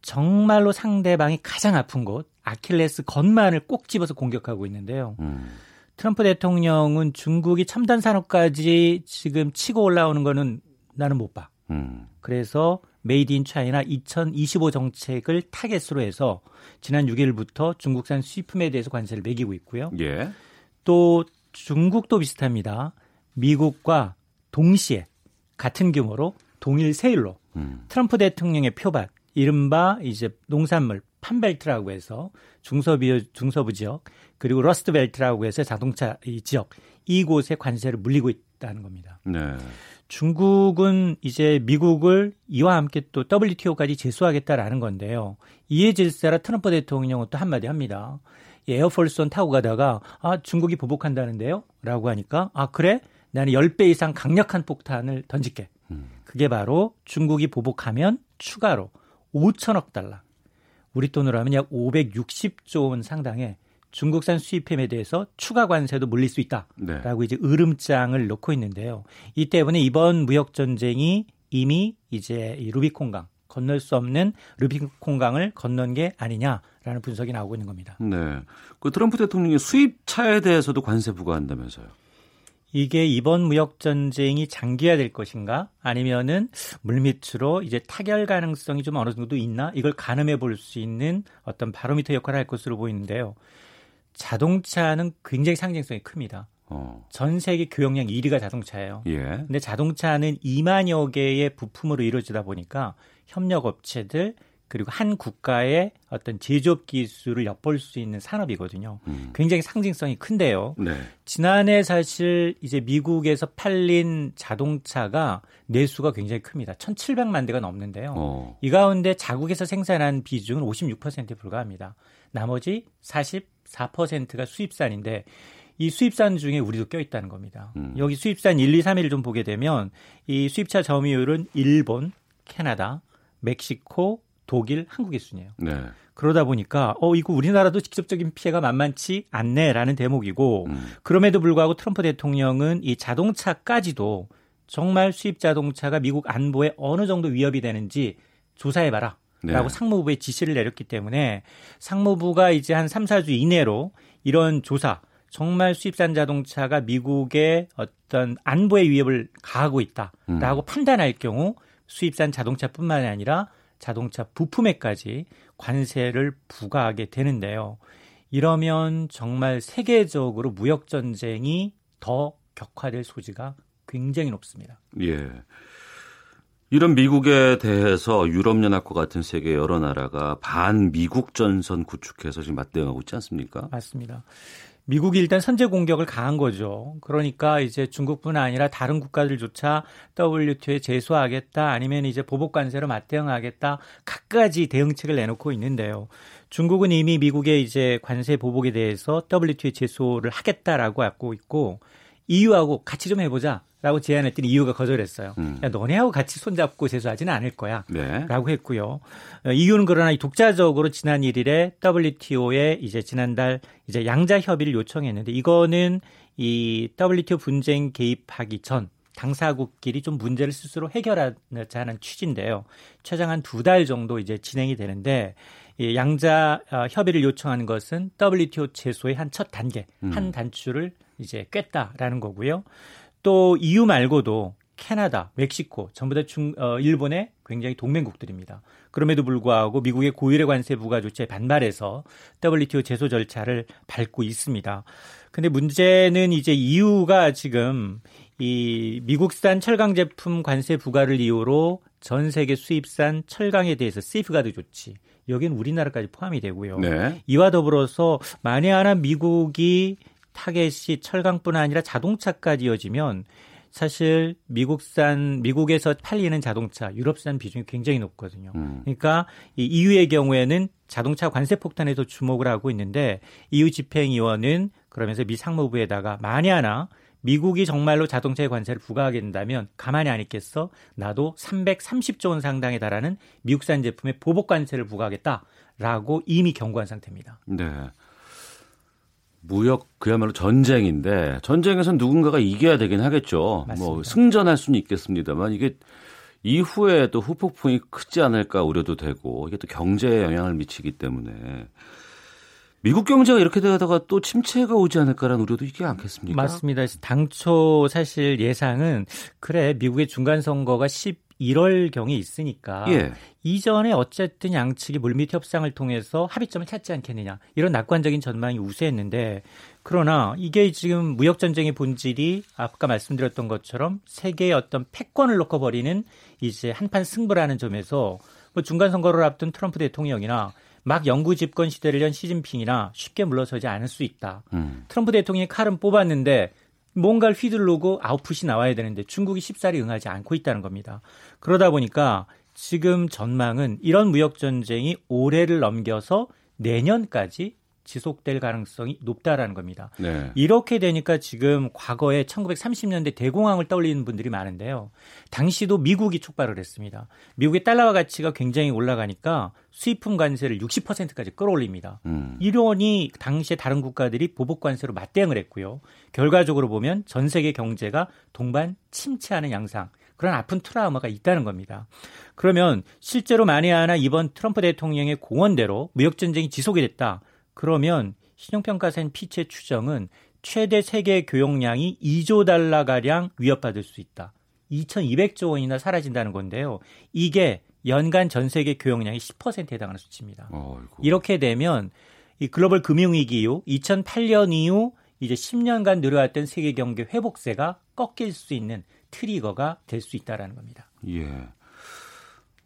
정말로 상대방이 가장 아픈 곳 아킬레스 건만을 꼭 집어서 공격하고 있는데요. 음. 트럼프 대통령은 중국이 첨단 산업까지 지금 치고 올라오는 거는 나는 못 봐. 음. 그래서 Made in China 2025 정책을 타겟으로 해서 지난 6일부터 중국산 수입품에 대해서 관세를 매기고 있고요. 예. 또 중국도 비슷합니다. 미국과 동시에 같은 규모로 동일 세율로 음. 트럼프 대통령의 표밭 이른바 이제 농산물 팜벨트라고 해서 중서부 중서부 지역 그리고 러스트벨트라고 해서 자동차 이 지역 이곳에 관세를 물리고 있다는 겁니다. 네. 중국은 이제 미국을 이와 함께 또 WTO까지 제소하겠다라는 건데요. 이에 질세라 트럼프 대통령은 또 한마디 합니다. 에어폴스원 타고 가다가 아 중국이 보복한다는데요? 라고 하니까 아 그래? 나는 10배 이상 강력한 폭탄을 던질게. 그게 바로 중국이 보복하면 추가로 5천억 달러. 우리 돈으로 하면 약 560조 원 상당의 중국산 수입품에 대해서 추가 관세도 물릴 수 있다라고 네. 이제 으름장을 놓고 있는데요. 이 때문에 이번 무역 전쟁이 이미 이제 이 루비콘강 건널 수 없는 루비콘강을 건넌 게 아니냐라는 분석이 나오고 있는 겁니다. 네. 그 트럼프 대통령이 수입차에 대해서도 관세 부과한다면서요. 이게 이번 무역 전쟁이 장기화될 것인가 아니면은 물밑으로 이제 타결 가능성이 좀 어느 정도 있나 이걸 가늠해 볼 수 있는 어떤 바로미터 역할을 할 것으로 보이는데요. 자동차는 굉장히 상징성이 큽니다. 어. 전 세계 교역량 1위가 자동차예요. 예. 근데 자동차는 2만여 개의 부품으로 이루어지다 보니까 협력 업체들 그리고 한 국가의 어떤 제조업 기술을 엿볼 수 있는 산업이거든요. 음. 굉장히 상징성이 큰데요. 네. 지난해 사실 이제 미국에서 팔린 자동차가 내수가 굉장히 큽니다. 1,700만 대가 넘는데요. 어. 이 가운데 자국에서 생산한 비중은 56%에 불과합니다. 나머지 44%가 수입산인데 이 수입산 중에 우리도 껴 있다는 겁니다. 음. 여기 수입산 1, 2, 3위를 좀 보게 되면 이 수입차 점유율은 일본, 캐나다, 멕시코, 독일, 한국의 순이에요. 네. 그러다 보니까 어 이거 우리나라도 직접적인 피해가 만만치 않네라는 대목이고 음. 그럼에도 불구하고 트럼프 대통령은 이 자동차까지도 정말 수입 자동차가 미국 안보에 어느 정도 위협이 되는지 조사해봐라. 네. 라고 상무부에 지시를 내렸기 때문에 상무부가 이제 한 3, 4주 이내로 이런 조사, 정말 수입산 자동차가 미국의 어떤 안보의 위협을 가하고 있다라고 음. 판단할 경우 수입산 자동차뿐만 아니라 자동차 부품에까지 관세를 부과하게 되는데요. 이러면 정말 세계적으로 무역 전쟁이 더 격화될 소지가 굉장히 높습니다. 예. 이런 미국에 대해서 유럽연합과 같은 세계 여러 나라가 반미국 전선 구축해서 지금 맞대응하고 있지 않습니까? 맞습니다. 미국이 일단 선제 공격을 가한 거죠. 그러니까 이제 중국뿐 아니라 다른 국가들조차 WTO에 제소하겠다 아니면 이제 보복 관세로 맞대응하겠다 각가지 대응책을 내놓고 있는데요. 중국은 이미 미국의 이제 관세 보복에 대해서 WTO에 제소를 하겠다라고 하고 있고 EU하고 같이 좀 해보자. 라고 제안했더니 EU가 거절했어요. 음. 야, 너네하고 같이 손잡고 제소하지는 않을 거야. 네. 라고 했고요. 어, 그러나 독자적으로 지난 1일에 WTO에 이제 지난달 이제 양자 협의를 요청했는데 이거는 이 WTO 분쟁 개입하기 전 당사국끼리 좀 문제를 스스로 해결하자는 취지인데요. 최장 한 두 달 정도 이제 진행이 되는데 이 양자 어, 협의를 요청하는 것은 WTO 제소의 한 첫 단계, 음. 한 단추를 이제 꿰다라는 거고요. 또 EU 말고도 캐나다, 멕시코 전부 다 중, 어, 일본의 굉장히 동맹국들입니다. 그럼에도 불구하고 미국의 고율의 관세 부과 조치에 반발해서 WTO 제소 절차를 밟고 있습니다. 근데 문제는 이제 EU가 지금 이 미국산 철강 제품 관세 부과를 이유로 전 세계 수입산 철강에 대해서 세이프가드 조치 여기는 우리나라까지 포함이 되고요. 네. 이와 더불어서 만에 하나 미국이 타겟이 철강뿐 아니라 자동차까지 이어지면 사실 미국산 미국에서 팔리는 자동차 유럽산 비중이 굉장히 높거든요. 음. 그러니까 이 EU의 경우에는 자동차 관세 폭탄에도 주목을 하고 있는데 EU 집행위원은 그러면서 미 상무부에다가 만에 하나 미국이 정말로 자동차의 관세를 부과하게 된다면 가만히 안 있겠어? 나도 330조 원 상당에 달하는 미국산 제품에 보복 관세를 부과하겠다라고 이미 경고한 상태입니다. 네. 무역 그야말로 전쟁인데 전쟁에선 누군가가 이겨야 되긴 하겠죠. 뭐 맞습니다. 뭐 승전할 수는 있겠습니다만 이게 이후에 또 후폭풍이 크지 않을까 우려도 되고 이게 또 경제에 영향을 미치기 때문에 미국 경제가 이렇게 되다가 또 침체가 오지 않을까라는 우려도 있지 않겠습니까? 맞습니다. 당초 사실 예상은 그래 미국의 중간 선거가 10 1월 경에 있으니까 예. 이전에 어쨌든 양측이 물밑 협상을 통해서 합의점을 찾지 않겠느냐 이런 낙관적인 전망이 우세했는데 그러나 이게 지금 무역 전쟁의 본질이 아까 말씀드렸던 것처럼 세계의 어떤 패권을 놓고 버리는 이제 한판 승부라는 점에서 뭐 중간 선거를 앞둔 트럼프 대통령이나 막 영구 집권 시대를 연 시진핑이나 쉽게 물러서지 않을 수 있다. 음. 트럼프 대통령이 칼은 뽑았는데 뭔가를 휘두르고 아웃풋이 나와야 되는데 중국이 쉽사리 응하지 않고 있다는 겁니다. 그러다 보니까 지금 전망은 이런 무역 전쟁이 올해를 넘겨서 내년까지 지속될 가능성이 높다라는 겁니다. 네. 이렇게 되니까 지금 과거에 1930년대 대공황을 떠올리는 분들이 많은데요. 당시도 미국이 촉발을 했습니다. 미국의 달러화 가치가 굉장히 올라가니까 수입품 관세를 60%까지 끌어올립니다. 음. 이론이 당시에 다른 국가들이 보복 관세로 맞대응을 했고요. 결과적으로 보면 전 세계 경제가 동반 침체하는 양상 그런 아픈 트라우마가 있다는 겁니다. 그러면 실제로 만에 하나 이번 트럼프 대통령의 공언대로 무역 전쟁이 지속이 됐다. 그러면 신용평가센 피체 추정은 최대 세계 교역량이 2조 달러 가량 위협받을 수 있다. 2,200조 원이나 사라진다는 건데요. 이게 연간 전 세계 교역량의 10%에 해당하는 수치입니다. 어이구. 이렇게 되면 이 글로벌 금융위기 이후 2008년 이후 이제 10년간 늘어왔던 세계 경제 회복세가 꺾일 수 있는 트리거가 될 수 있다라는 겁니다. 예.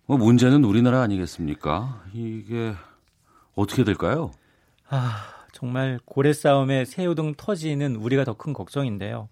뭐 문제는 우리나라 아니겠습니까? 이게 어떻게 될까요? 아, 정말 고래 싸움에 새우등 터지는 우리가 더 큰 걱정인데요.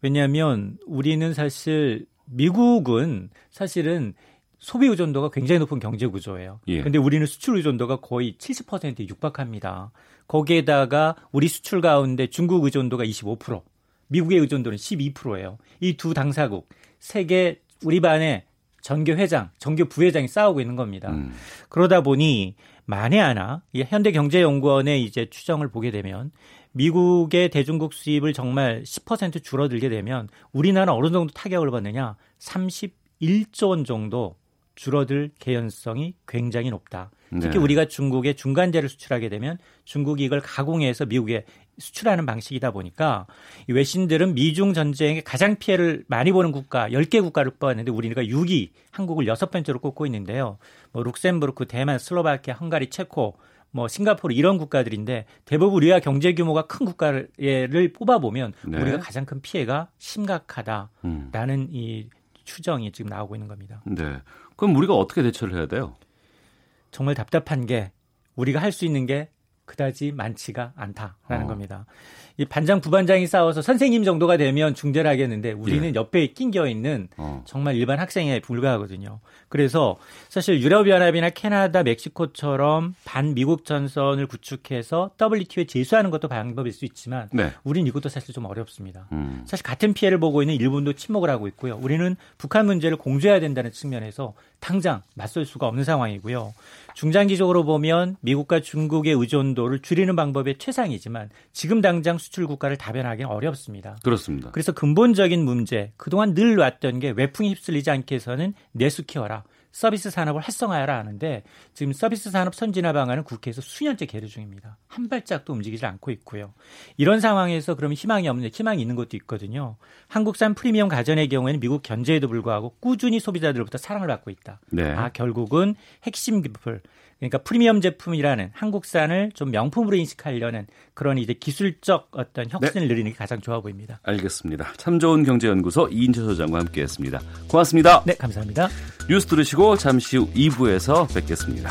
왜냐하면 우리는 사실 미국은 사실은 소비 의존도가 굉장히 높은 경제 구조예요. 예. 근데 우리는 수출 의존도가 거의 70%에 육박합니다. 거기에다가 우리 수출 가운데 중국 의존도가 25%, 미국의 의존도는 12%예요. 이 두 당사국 세계 우리 반에 전교 회장, 전교 부회장이 싸우고 있는 겁니다. 음. 그러다 보니 만에 하나 현대경제연구원의 이제 추정을 보게 되면 미국의 대중국 수입을 정말 10% 줄어들게 되면 우리나라 어느 정도 타격을 받느냐? 31조 원 정도 줄어들 개연성이 굉장히 높다. 특히 네. 우리가 중국에 중간재를 수출하게 되면 중국이 이걸 가공해서 미국에 수출하는 방식이다 보니까 이 외신들은 미중 전쟁에 가장 피해를 많이 보는 국가 10개 국가를 뽑았는데 우리가 6위, 한국을 여섯 번째로 꼽고 있는데요. 뭐 룩셈부르크, 대만, 슬로바키아, 헝가리, 체코, 뭐 싱가포르 이런 국가들인데 대부분 우리가 경제 규모가 큰 국가를 뽑아 보면 네. 우리가 가장 큰 피해가 심각하다라는 음. 이 추정이 지금 나오고 있는 겁니다. 네. 그럼 우리가 어떻게 대처를 해야 돼요? 정말 답답한 게 우리가 할 수 있는 게 그다지 많지가 않다라는 어. 겁니다. 이 반장 부반장이 싸워서 선생님 정도가 되면 중재를 하겠는데 우리는 예. 옆에 낑겨 있는 어. 정말 일반 학생에 불과하거든요. 그래서 사실 유럽연합이나 캐나다, 멕시코처럼 반미국 전선을 구축해서 WTO에 제수하는 것도 방법일 수 있지만 네. 우리는 이것도 사실 좀 어렵습니다. 음. 사실 같은 피해를 보고 있는 일본도 침묵을 하고 있고요. 우리는 북한 문제를 공조해야 된다는 측면에서 당장 맞설 수가 없는 상황이고요. 중장기적으로 보면 미국과 중국의 의존도를 줄이는 방법이 최상이지만 지금 당장 수출 국가를 다변하기는 어렵습니다. 그렇습니다. 그래서 근본적인 문제, 그동안 늘 왔던 게 외풍이 휩쓸리지 않게 해서는 내수 키워라. 서비스 산업을 활성화하라 하는데 지금 서비스 산업 선진화 방안은 국회에서 수년째 계류 중입니다. 한 발짝도 움직이지 않고 있고요. 이런 상황에서 그러면 희망이 없는 희망이 있는 것도 있거든요. 한국산 프리미엄 가전의 경우에는 미국 견제에도 불구하고 꾸준히 소비자들로부터 사랑을 받고 있다. 네. 아 결국은 핵심 기술 그러니까 프리미엄 제품이라는 한국산을 좀 명품으로 인식하려는 그런 이제 기술적 어떤 혁신을 네. 누리는 게 가장 좋아 보입니다. 알겠습니다. 참 좋은 경제연구소 이인철 소장과 함께했습니다. 고맙습니다. 네, 감사합니다. 뉴스 들으시고 잠시 후 2부에서 뵙겠습니다.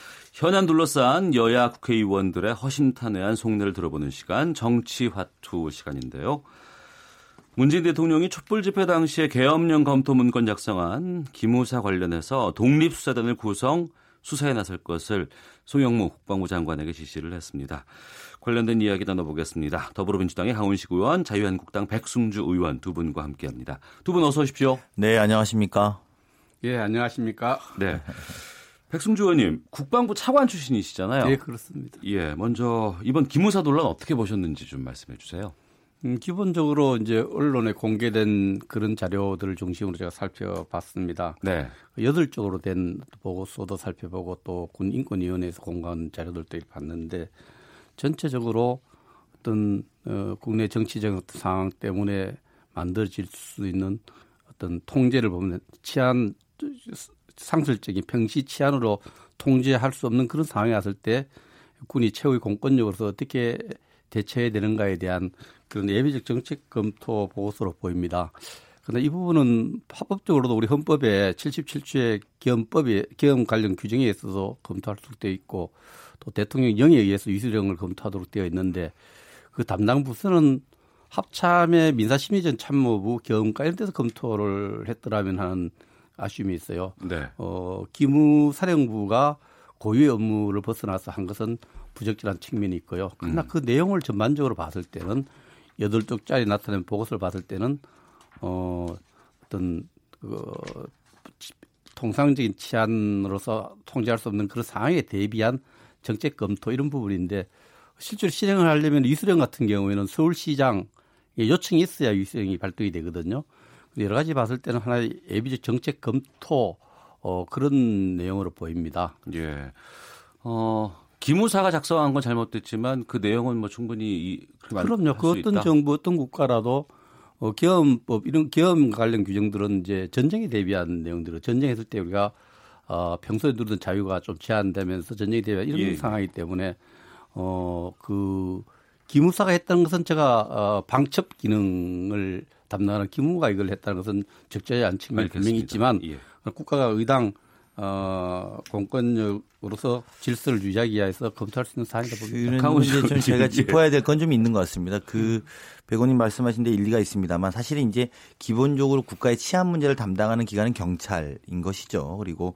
현안 둘러싼 여야 국회의원들의 허심탄회한 속내를 들어보는 시간 정치화투 시간인데요. 문재인 대통령이 촛불 집회 당시에 계엄령 검토 문건 작성한 기무사 관련해서 독립수사단을 구성 수사에 나설 것을 송영무 국방부 장관에게 지시를 했습니다. 관련된 이야기 나눠보겠습니다. 더불어민주당의 하운식 의원, 자유한국당 백승주 의원 두 분과 함께합니다. 두 분 어서 오십시오. 네, 안녕하십니까? 예, 안녕하십니까? 네. [LAUGHS] 백승주 의원님, 국방부 차관 출신이시잖아요. 네, 그렇습니다. 예, 먼저 이번 기무사 논란 어떻게 보셨는지 좀 말씀해 주세요. 음, 기본적으로 이제 언론에 공개된 그런 자료들을 중심으로 제가 살펴봤습니다. 네. 여덟 쪽으로 된 보고서도 살펴보고 또 군 인권위원회에서 공개한 자료들도 봤는데 전체적으로 어떤 어, 국내 정치적 상황 때문에 만들어질 수 있는 어떤 통제를 보면 치안 상술적인 평시 치안으로 통제할 수 없는 그런 상황이 왔을 때 군이 최후의 공권력으로서 어떻게 대처해야 되는가에 대한 그런 예비적 정책 검토 보고서로 보입니다. 그런데 이 부분은 합법적으로도 우리 헌법에 77조의 기업법에 기업 관련 규정에 있어서 검토할 수 되어 있고 또 대통령령에 의해서 위수령을 검토하도록 되어 있는데 그 담당 부서는 합참의 민사심의전 참모부 경험 관련돼서 검토를 했더라면 하는 아쉬움이 있어요. 네. 어, 기무사령부가 고유의 업무를 벗어나서 한 것은 부적절한 측면이 있고요. 그러나 음. 그 내용을 전반적으로 봤을 때는 여덟 쪽짜리 나타낸 보고서를 봤을 때는 어, 어떤 그 통상적인 치안으로서 통제할 수 없는 그런 상황에 대비한 정책 검토 이런 부분인데 실제로 실행을 하려면 이수령 같은 경우에는 서울시장 요청이 있어야 이수령이 발동이 되거든요. 여러 가지 봤을 때는 하나의 예비적 정책 검토 어, 그런 내용으로 보입니다. 예. 어, 기무사가 작성한 건 잘못됐지만 그 내용은 뭐 충분히 이, 그럼요. 그 어떤 있다. 정부 어떤 국가라도 어, 계엄법 이런 계엄 관련 규정들은 이제 전쟁에 대비한 내용들을 전쟁했을 때 우리가 어, 평소에 누리던 자유가 좀 제한되면서 전쟁에 대비한 이런 예. 상황이기 때문에 어, 그 기무사가 했다는 것은 제가 어, 방첩 기능을 담당하는 기무가 이걸 했다는 것은 적절하지 않은 측면이 분명히 있지만 예. 국가가 의당 어, 공권력으로서 질서를 유지하기 위해서 검토할 수 있는 사안이다 보니까. 문제 좀 제가 짚어야 될 건 좀 있는 것 같습니다. 그 백원님 말씀하신 데 일리가 있습니다만 사실은 이제 기본적으로 국가의 치안 문제를 담당하는 기관은 경찰인 것이죠. 그리고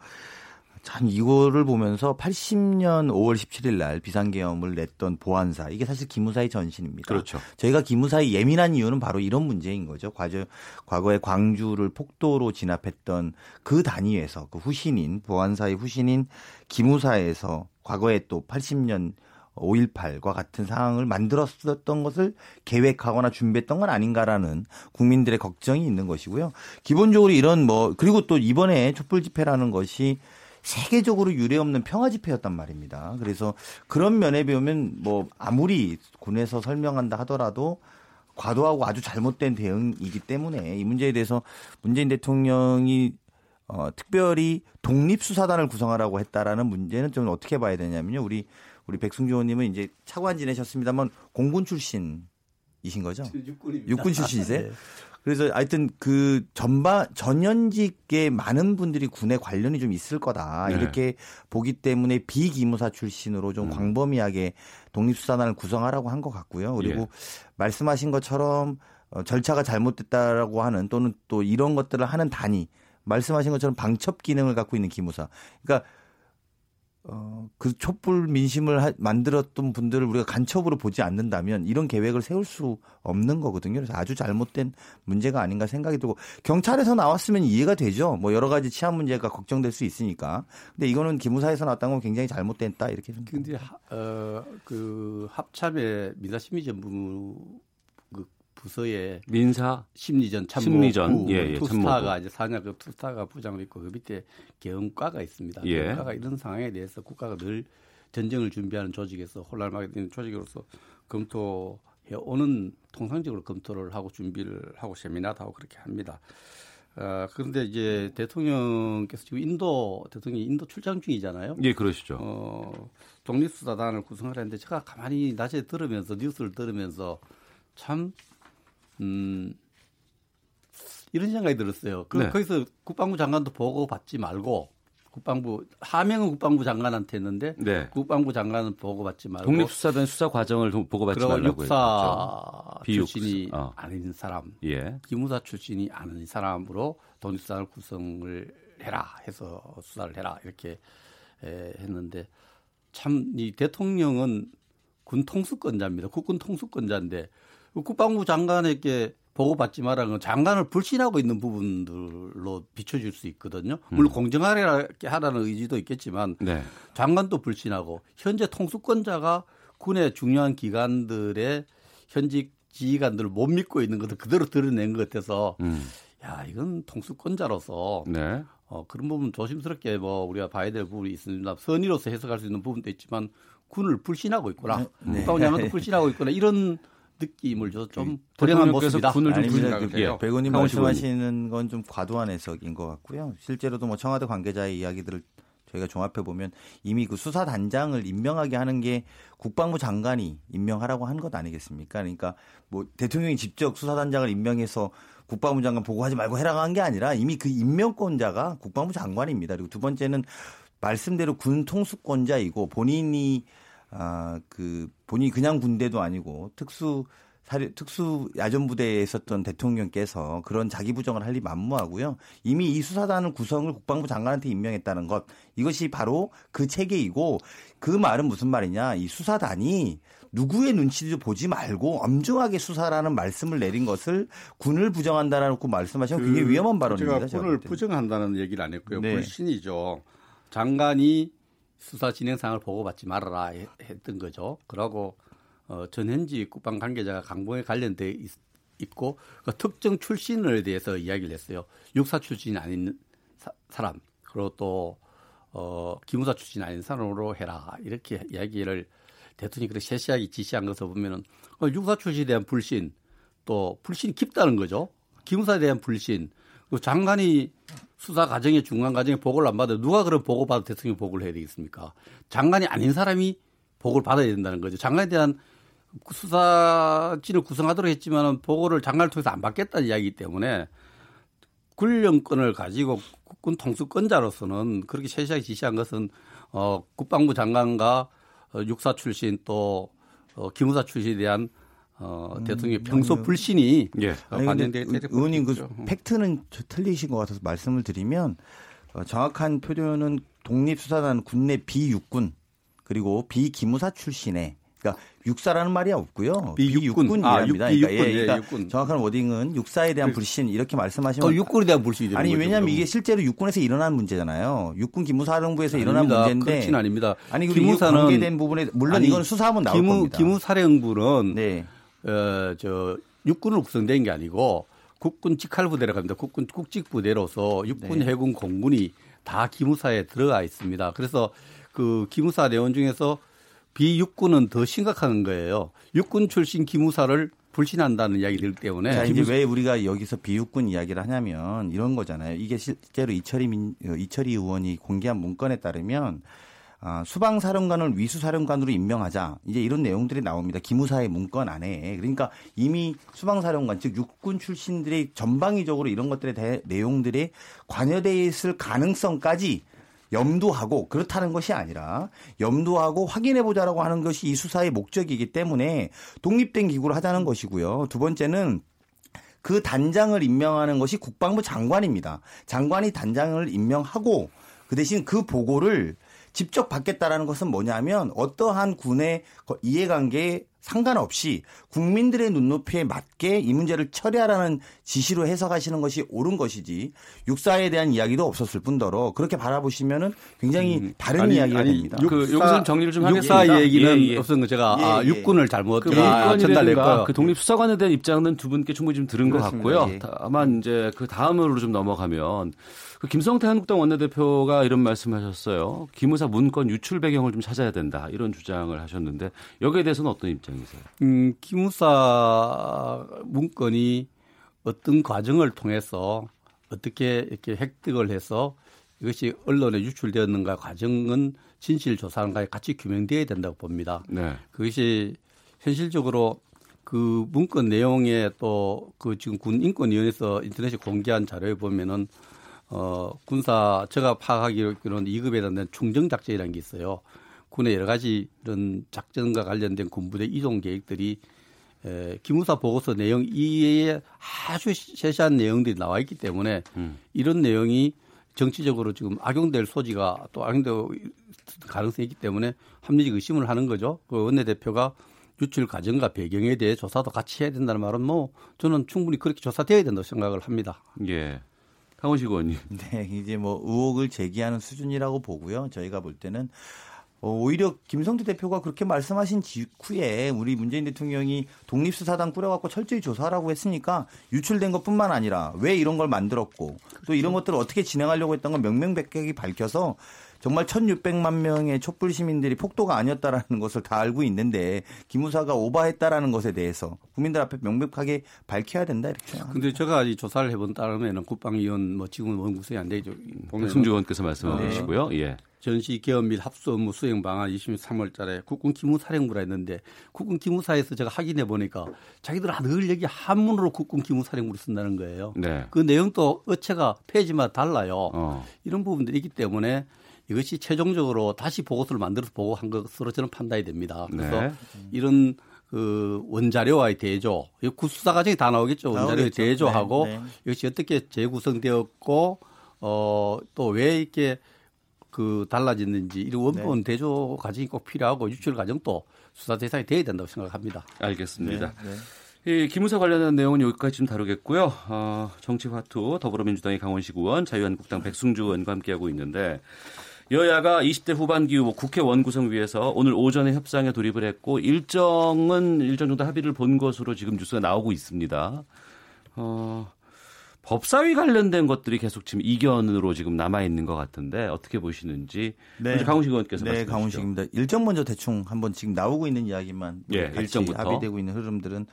참 이거를 보면서 80년 5월 17일 날 비상계엄을 냈던 보안사 이게 사실 기무사의 전신입니다. 그렇죠. 저희가 기무사의 예민한 이유는 바로 이런 문제인 거죠. 과거 과거에 광주를 폭도로 진압했던 그 단위에서 그 후신인 보안사의 후신인 기무사에서 과거에 또 80년 5.18과 같은 상황을 만들었었던 것을 계획하거나 준비했던 건 아닌가라는 국민들의 걱정이 있는 것이고요. 기본적으로 이런 뭐 그리고 또 이번에 촛불 집회라는 것이 세계적으로 유례 없는 평화 집회였단 말입니다. 그래서 그런 면에 비하면 뭐 아무리 군에서 설명한다 하더라도 과도하고 아주 잘못된 대응이기 때문에 이 문제에 대해서 문재인 대통령이 어, 특별히 독립수사단을 구성하라고 했다라는 문제는 좀 어떻게 봐야 되냐면요. 우리 우리 백승주 의원님은 이제 차관 지내셨습니다만 공군 출신이신 거죠? 육군입니다. 육군 출신이세요? [LAUGHS] 네. 그래서 하여튼 그 전반 전현직에 많은 분들이 군에 관련이 좀 있을 거다 네. 이렇게 보기 때문에 비기무사 출신으로 좀 음. 광범위하게 독립수사단을 구성하라고 한 것 같고요. 그리고 예. 말씀하신 것처럼 어, 절차가 잘못됐다라고 하는 또는 또 이런 것들을 하는 단위 말씀하신 것처럼 방첩 기능을 갖고 있는 기무사. 그러니까 어, 그 촛불 민심을 하, 만들었던 분들을 우리가 간첩으로 보지 않는다면 이런 계획을 세울 수 없는 거거든요. 그래서 아주 잘못된 문제가 아닌가 생각이 들고 경찰에서 나왔으면 이해가 되죠. 뭐 여러 가지 치안 문제가 걱정될 수 있으니까. 근데 이거는 기무사에서 나왔다는 건 굉장히 잘못됐다 이렇게 생각합니다. 근데 어, 그 합참의 민사심의전부 부서에 민사 심리전 참모 심리전 예, 예, 투스타가 이제 사냐급 투스타가 부장으로 있고 그 밑에 계엄과가 있습니다. 예. 계엄과가 이런 상황에 대해서 국가가 늘 전쟁을 준비하는 조직에서 혼란하게 되는 조직으로서 검토해 오는 통상적으로 검토를 하고 준비를 하고 세미나도 하고 그렇게 합니다. 어, 그런데 이제 대통령께서 지금 인도 대통령이 인도 출장 중이잖아요. 예, 그러시죠. 어, 독립수사단을 구성을 했는데 제가 가만히 낮에 들으면서 뉴스를 들으면서 참 음, 이런 생각이 들었어요. 그, 네. 거기서 국방부 장관도 보고 받지 말고 국방부 하명은 국방부 장관한테 했는데 네. 국방부 장관은 보고받지 말고 독립수사단 수사 과정을 보고받지 말라고 육사 그렇죠. 출신이 어. 아닌 사람, 예. 기무사 출신이 아닌 사람으로 독립수사를 구성을 해라 해서 수사를 해라 이렇게 에, 했는데 참 이 대통령은 군 통수권자입니다. 국군 통수권자인데 국방부 장관에게 보고받지 말라는 장관을 불신하고 있는 부분들로 비춰질 수 있거든요. 물론 음. 공정하게 하라는 의지도 있겠지만 네. 장관도 불신하고 현재 통수권자가 군의 중요한 기관들의 현직 지휘관들을 못 믿고 있는 것을 그대로 드러낸 것 같아서 음. 야 이건 통수권자로서 네. 어, 그런 부분 조심스럽게 뭐 우리가 봐야 될 부분이 있습니다. 선의로서 해석할 수 있는 부분도 있지만 군을 불신하고 있구나. 네. 국방부 장관도 불신하고 있구나. 이런 느낌을 줘서 좀 불행한 모습이다. 군을 좀 돼요. 백원님 말씀하시는 건 좀 과도한 해석인 것 같고요. 실제로도 뭐 청와대 관계자의 이야기들을 저희가 종합해 보면 이미 그 수사 단장을 임명하게 하는 게 국방부 장관이 임명하라고 한 것 아니겠습니까? 그러니까 뭐 대통령이 직접 수사 단장을 임명해서 국방부 장관 보고하지 말고 해라고 한 게 아니라 이미 그 임명권자가 국방부 장관입니다. 그리고 두 번째는 말씀대로 군 통수권자이고 본인이 아 그 본인이 그냥 군대도 아니고 특수 사려, 특수 야전부대에 있었던 대통령께서 그런 자기 부정을 할리 만무하고요. 이미 이 수사단을 구성을 국방부 장관한테 임명했다는 것 이것이 바로 그 체계이고 그 말은 무슨 말이냐 이 수사단이 누구의 눈치도 보지 말고 엄중하게 수사라는 말씀을 내린 것을 군을 부정한다라고 말씀하시면 그 굉장히 위험한 발언입니다. 제가 군을 부정한다는 얘기를 안 했고요. 네. 불신이죠. 장관이 수사 진행 상을 보고받지 말아라 했던 거죠. 그러고 어, 전현지 국방 관계자가 강봉에 관련돼 있, 있고 그 특정 출신에 대해서 이야기를 했어요. 육사 출신이 아닌 사, 사람 그리고 또 어, 기무사 출신 아닌 사람으로 해라 이렇게 이야기를 대통령이 그렇게 세세하게 지시한 것을 보면은 어, 육사 출신에 대한 불신 또 불신이 깊다는 거죠. 기무사에 대한 불신 그 장관이 수사 과정에 중간 과정에 보고를 안 받아 누가 그런 보고 받아 대통령 보고를 해야 되겠습니까? 장관이 아닌 사람이 보고를 받아야 된다는 거죠. 장관에 대한 수사진을 구성하도록 했지만 보고를 장관을 통해서 안 받겠다는 이야기이기 때문에 군령권을 가지고 국군 통수권자로서는 그렇게 세세하게 지시한 것은 어, 국방부 장관과 어, 육사 출신 또 어, 기무사 출신에 대한 어, 음, 대통령의 평소 불신이 예. 반영될 때 의원님 그 음. 팩트는 틀리신 것 같아서 말씀을 드리면 어, 정확한 표현은 독립수사단 군내 비육군 그리고 비기무사 출신의 그러니까 육사라는 말이 없고요. 비육군, 비육군 아. 그러니까, 예, 그러니까 육군. 정확한 워딩은 육사에 대한 그 불신 이렇게 말씀하시면 어, 육군에 대한 불신이 아니 왜냐하면 이게 실제로 육군에서 일어난 문제잖아요. 육군 기무사령부에서 일어난 문제인데 그렇진 아닙니다. 아니 기무사는 관계된 부분에 물론 아니, 이건 수사하면 나올 기무, 겁니다. 기무사령부는 네. 어, 저 육군으로 구성된 게 아니고 국군 직할 부대라고 합니다. 국군 국직 부대로서 육군, 네. 해군, 공군이 다 기무사에 들어가 있습니다. 그래서 그 기무사 내원 중에서 비육군은 더 심각한 거예요. 육군 출신 기무사를 불신한다는 이야기들 때문에. 자, 이제 왜 우리가 여기서 비육군 이야기를 하냐면 이런 거잖아요. 이게 실제로 이철희 민, 이철희 의원이 공개한 문건에 따르면 아, 수방 사령관을 위수 사령관으로 임명하자 이제 이런 내용들이 나옵니다. 기무사의 문건 안에 그러니까 이미 수방 사령관 즉 육군 출신들이 전방위적으로 이런 것들에 대해 내용들이 관여돼 있을 가능성까지 염두하고 그렇다는 것이 아니라 염두하고 확인해 보자라고 하는 것이 이 수사의 목적이기 때문에 독립된 기구를 하자는 것이고요. 두 번째는 그 단장을 임명하는 것이 국방부 장관입니다. 장관이 단장을 임명하고 그 대신 그 보고를 직접 받겠다라는 것은 뭐냐면 어떠한 군의 이해관계에 상관없이 국민들의 눈높이에 맞게 이 문제를 처리하라는 지시로 해석하시는 것이 옳은 것이지 육사에 대한 이야기도 없었을 뿐더러 그렇게 바라보시면은 굉장히 음, 다른 아니, 이야기가 아니, 됩니다. 그 여기서 정리를 좀 하겠습니다. 육사 얘기는 예, 예. 없었던 거 제가 예, 아, 예. 육군을 잘못 그 전달했고요. 그 독립수사관에 대한 입장은 두 분께 충분히 좀 들은 그렇습니다. 것 같고요. 예. 다만 이제 그 다음으로 좀 넘어가면 그 김성태 한국당 원내대표가 이런 말씀하셨어요. 기무사 문건 유출 배경을 좀 찾아야 된다 이런 주장을 하셨는데 여기에 대해서는 어떤 입장이세요? 음, 기무사 문건이 어떤 과정을 통해서 어떻게 이렇게 획득을 해서 이것이 언론에 유출되었는가 과정은 진실 조사랑과 같이 규명되어야 된다고 봅니다. 네. 그것이 현실적으로 그 문건 내용에 또 그 지금 군 인권위원회에서 인터넷에 공개한 자료에 보면은 어, 군사, 제가 파악하기로는 2급에 대한 충정작전이라는 게 있어요. 군의 여러 가지 이런 작전과 관련된 군부대 이동 계획들이 에, 기무사 보고서 내용 이외에 아주 세세한 내용들이 나와 있기 때문에 음. 이런 내용이 정치적으로 지금 악용될 소지가 또 악용될 가능성이 있기 때문에 합리적 의심을 하는 거죠. 그 원내대표가 유출 과정과 배경에 대해 조사도 같이 해야 된다는 말은 뭐 저는 충분히 그렇게 조사되어야 된다고 생각을 합니다. 예. 강원식 의원님. [LAUGHS] 네, 이제 뭐 의혹을 제기하는 수준이라고 보고요. 저희가 볼 때는 어, 오히려 김성태 대표가 그렇게 말씀하신 직후에 우리 문재인 대통령이 독립수사단 꾸려갖고 철저히 조사하라고 했으니까 유출된 것뿐만 아니라 왜 이런 걸 만들었고 또 이런 것들을 어떻게 진행하려고 했던 걸 명명백백히 밝혀서 정말 1,600만 명의 촛불 시민들이 폭도가 아니었다라는 것을 다 알고 있는데 기무사가 오바했다라는 것에 대해서 국민들 앞에 명백하게 밝혀야 된다 이렇게 생각합니다. 근데 제가 이 조사를 해본 따르면 국방위원 뭐 지금 원구성이 안 되죠. 승주 의원께서 말씀하시고요. 네. 예. 전시 개업 및 합수 업무 수행 방안 23월 달에 국군 기무사령부라 했는데 국군 기무사에서 제가 확인해 보니까 자기들 늘 여기 한문으로 국군 기무사령부를 쓴다는 거예요. 네. 그 내용도 어체가 페이지마다 달라요. 어. 이런 부분들이 있기 때문에 이것이 최종적으로 다시 보고서를 만들어서 보고한 것으로 저는 판단이 됩니다. 그래서 네. 이런 그 원자료와의 대조, 구수사 과정이 다 나오겠죠. 원자료의 대조하고 네. 네. 이것이 어떻게 재구성되었고 어, 또 왜 이렇게 그 달라졌는지 이런 원본 네. 대조 과정이 꼭 필요하고 유출 과정도 수사 대상이 돼야 된다고 생각합니다. 알겠습니다. 네, 네. 이 기무사 관련한 내용은 여기까지 좀 다루겠고요. 어, 정치화투 더불어민주당의 강원시 의원, 자유한국당 백승주 의원과 함께하고 있는데 여야가 20대 후반기 후 국회 원구성 위해서 오늘 오전에 협상에 돌입을 했고 일정은 일정 정도 합의를 본 것으로 지금 뉴스가 나오고 있습니다. 어, 법사위 관련된 것들이 계속 지금 이견으로 지금 남아 있는 것 같은데 어떻게 보시는지 네. 강훈식 의원께서 네, 강훈식입니다. 일정 먼저 대충 한번 지금 나오고 있는 이야기만 예, 일정부터 합의되고 있는 흐름들은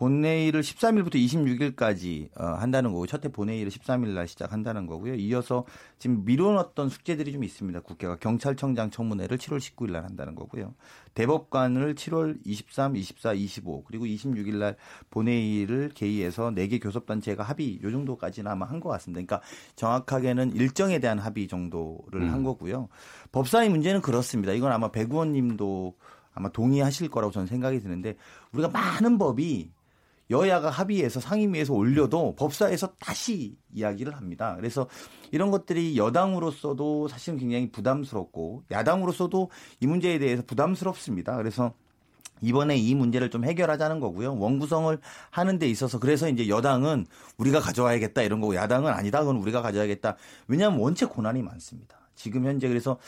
본회의를 13일부터 26일까지 어, 한다는 거고 첫 해 본회의를 13일 날 시작한다는 거고요. 이어서 지금 미뤄놨던 숙제들이 좀 있습니다. 국회가 경찰청장 청문회를 7월 19일 날 한다는 거고요. 대법관을 7월 23, 24, 25 그리고 26일 날 본회의를 개의해서 4개 교섭단체가 합의 요 정도까지는 아마 한 것 같습니다. 그러니까 정확하게는 일정에 대한 합의 정도를 음. 한 거고요. 법사위 문제는 그렇습니다. 이건 아마 백 의원님도 아마 동의하실 거라고 저는 생각이 드는데 우리가 많은 법이 여야가 합의해서 상임위에서 올려도 법사에서 다시 이야기를 합니다. 그래서 이런 것들이 여당으로서도 사실은 굉장히 부담스럽고 야당으로서도 이 문제에 대해서 부담스럽습니다. 그래서 이번에 이 문제를 좀 해결하자는 거고요. 원구성을 하는 데 있어서 그래서 이제 여당은 우리가 가져와야겠다 이런 거고 야당은 아니다. 그건 우리가 가져야겠다. 왜냐하면 원체 고난이 많습니다. 지금 현재 그래서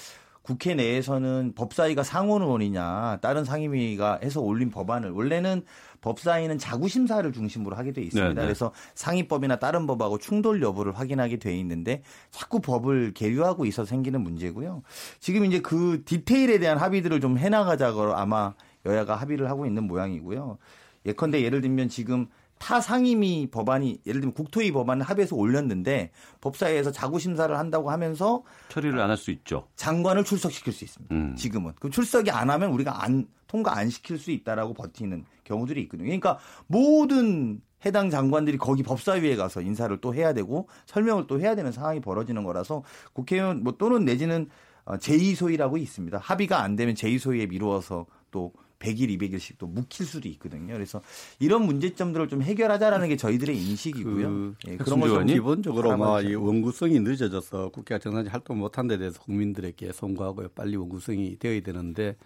국회 내에서는 법사위가 상원 의원이냐 다른 상임위가 해서 올린 법안을 원래는 법사위는 자구 심사를 중심으로 하게 돼 있습니다. 네네. 네. 그래서 상위법이나 다른 법하고 충돌 여부를 확인하게 돼 있는데 자꾸 법을 계류하고 있어서 생기는 문제고요. 지금 이제 그 디테일에 대한 합의들을 좀 해나가자고 아마 여야가 합의를 하고 있는 모양이고요. 예컨대 예를 들면 지금 타 상임위 법안이 예를 들면 국토위 법안을 합의해서 올렸는데 법사위에서 자구 심사를 한다고 하면서 처리를 안 할 수 있죠. 장관을 출석시킬 수 있습니다. 음. 지금은 그 출석이 안 하면 우리가 안 통과 안 시킬 수 있다라고 버티는 경우들이 있거든요. 그러니까 모든 해당 장관들이 거기 법사위에 가서 인사를 또 해야 되고 설명을 또 해야 되는 상황이 벌어지는 거라서 국회의원 뭐 또는 내지는 제2소위라고 있습니다. 합의가 안 되면 제2소위에 미루어서 또 100일, 200일씩 또 묵힐 수도 있거든요. 그래서 이런 문제점들을 좀 해결하자라는 게 저희들의 인식이고요. 그, 예, 그런 걸 기본적으로 막이 원구성이 늦어져서 국회가 정상적인 활동 못한 데 대해서 국민들에게 송구하고 빨리 원구성이 되어야 되는데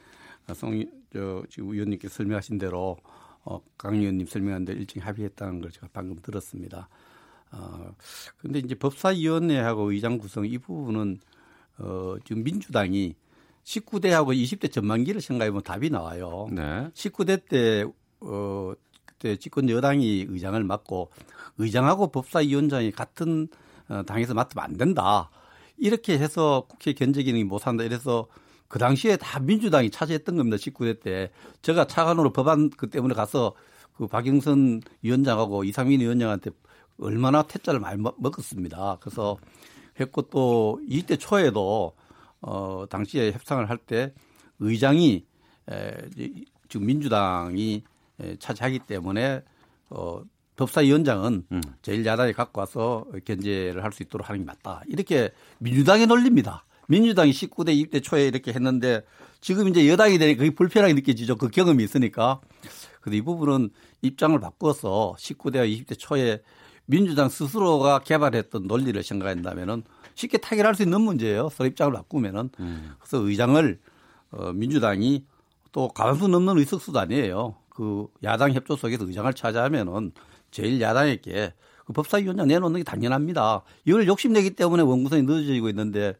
아, 송, 저, 지금 의원님께 설명하신 대로 어, 강 의원님 설명한 대로 일찍 합의했다는 걸 제가 방금 들었습니다. 어, 근데 이제 법사위원회하고 의장 구성 이 부분은 어, 지금 민주당이 19대하고 20대 전반기를 생각해 보면 답이 나와요. 네. 19대 때, 어, 그때 집권 여당이 의장을 맡고 의장하고 법사위원장이 같은 어, 당에서 맡으면 안 된다. 이렇게 해서 국회 견제 기능이 못 한다. 이래서 그 당시에 다 민주당이 차지했던 겁니다. 19대 때. 제가 차관으로 법안 그 때문에 가서 그 박영선 위원장하고 이상민 위원장한테 얼마나 퇴짜를 많이 먹었습니다. 그래서 했고 또 20대 초에도 어, 당시에 협상을 할 때 의장이 에, 지금 민주당이 에, 차지하기 때문에 어, 법사위원장은 음. 제1야당이 갖고 와서 견제를 할 수 있도록 하는 게 맞다. 이렇게 민주당의 논리입니다. 민주당이 19대 20대 초에 이렇게 했는데 지금 이제 여당이 되니까 그게 불편하게 느껴지죠. 그 경험이 있으니까. 그래서 이 부분은 입장을 바꿔서 19대와 20대 초에 민주당 스스로가 개발했던 논리를 생각한다면은 쉽게 타결할 수 있는 문제예요. 서로 입장을 바꾸면은. 음. 그래서 의장을 어, 민주당이 또 가만수 넘는 의석수도 아니에요. 그 야당 협조 속에서 의장을 차지하면은 제일 야당에게 그 법사위원장 내놓는 게 당연합니다. 이걸 욕심내기 때문에 원구성이 늦어지고 있는데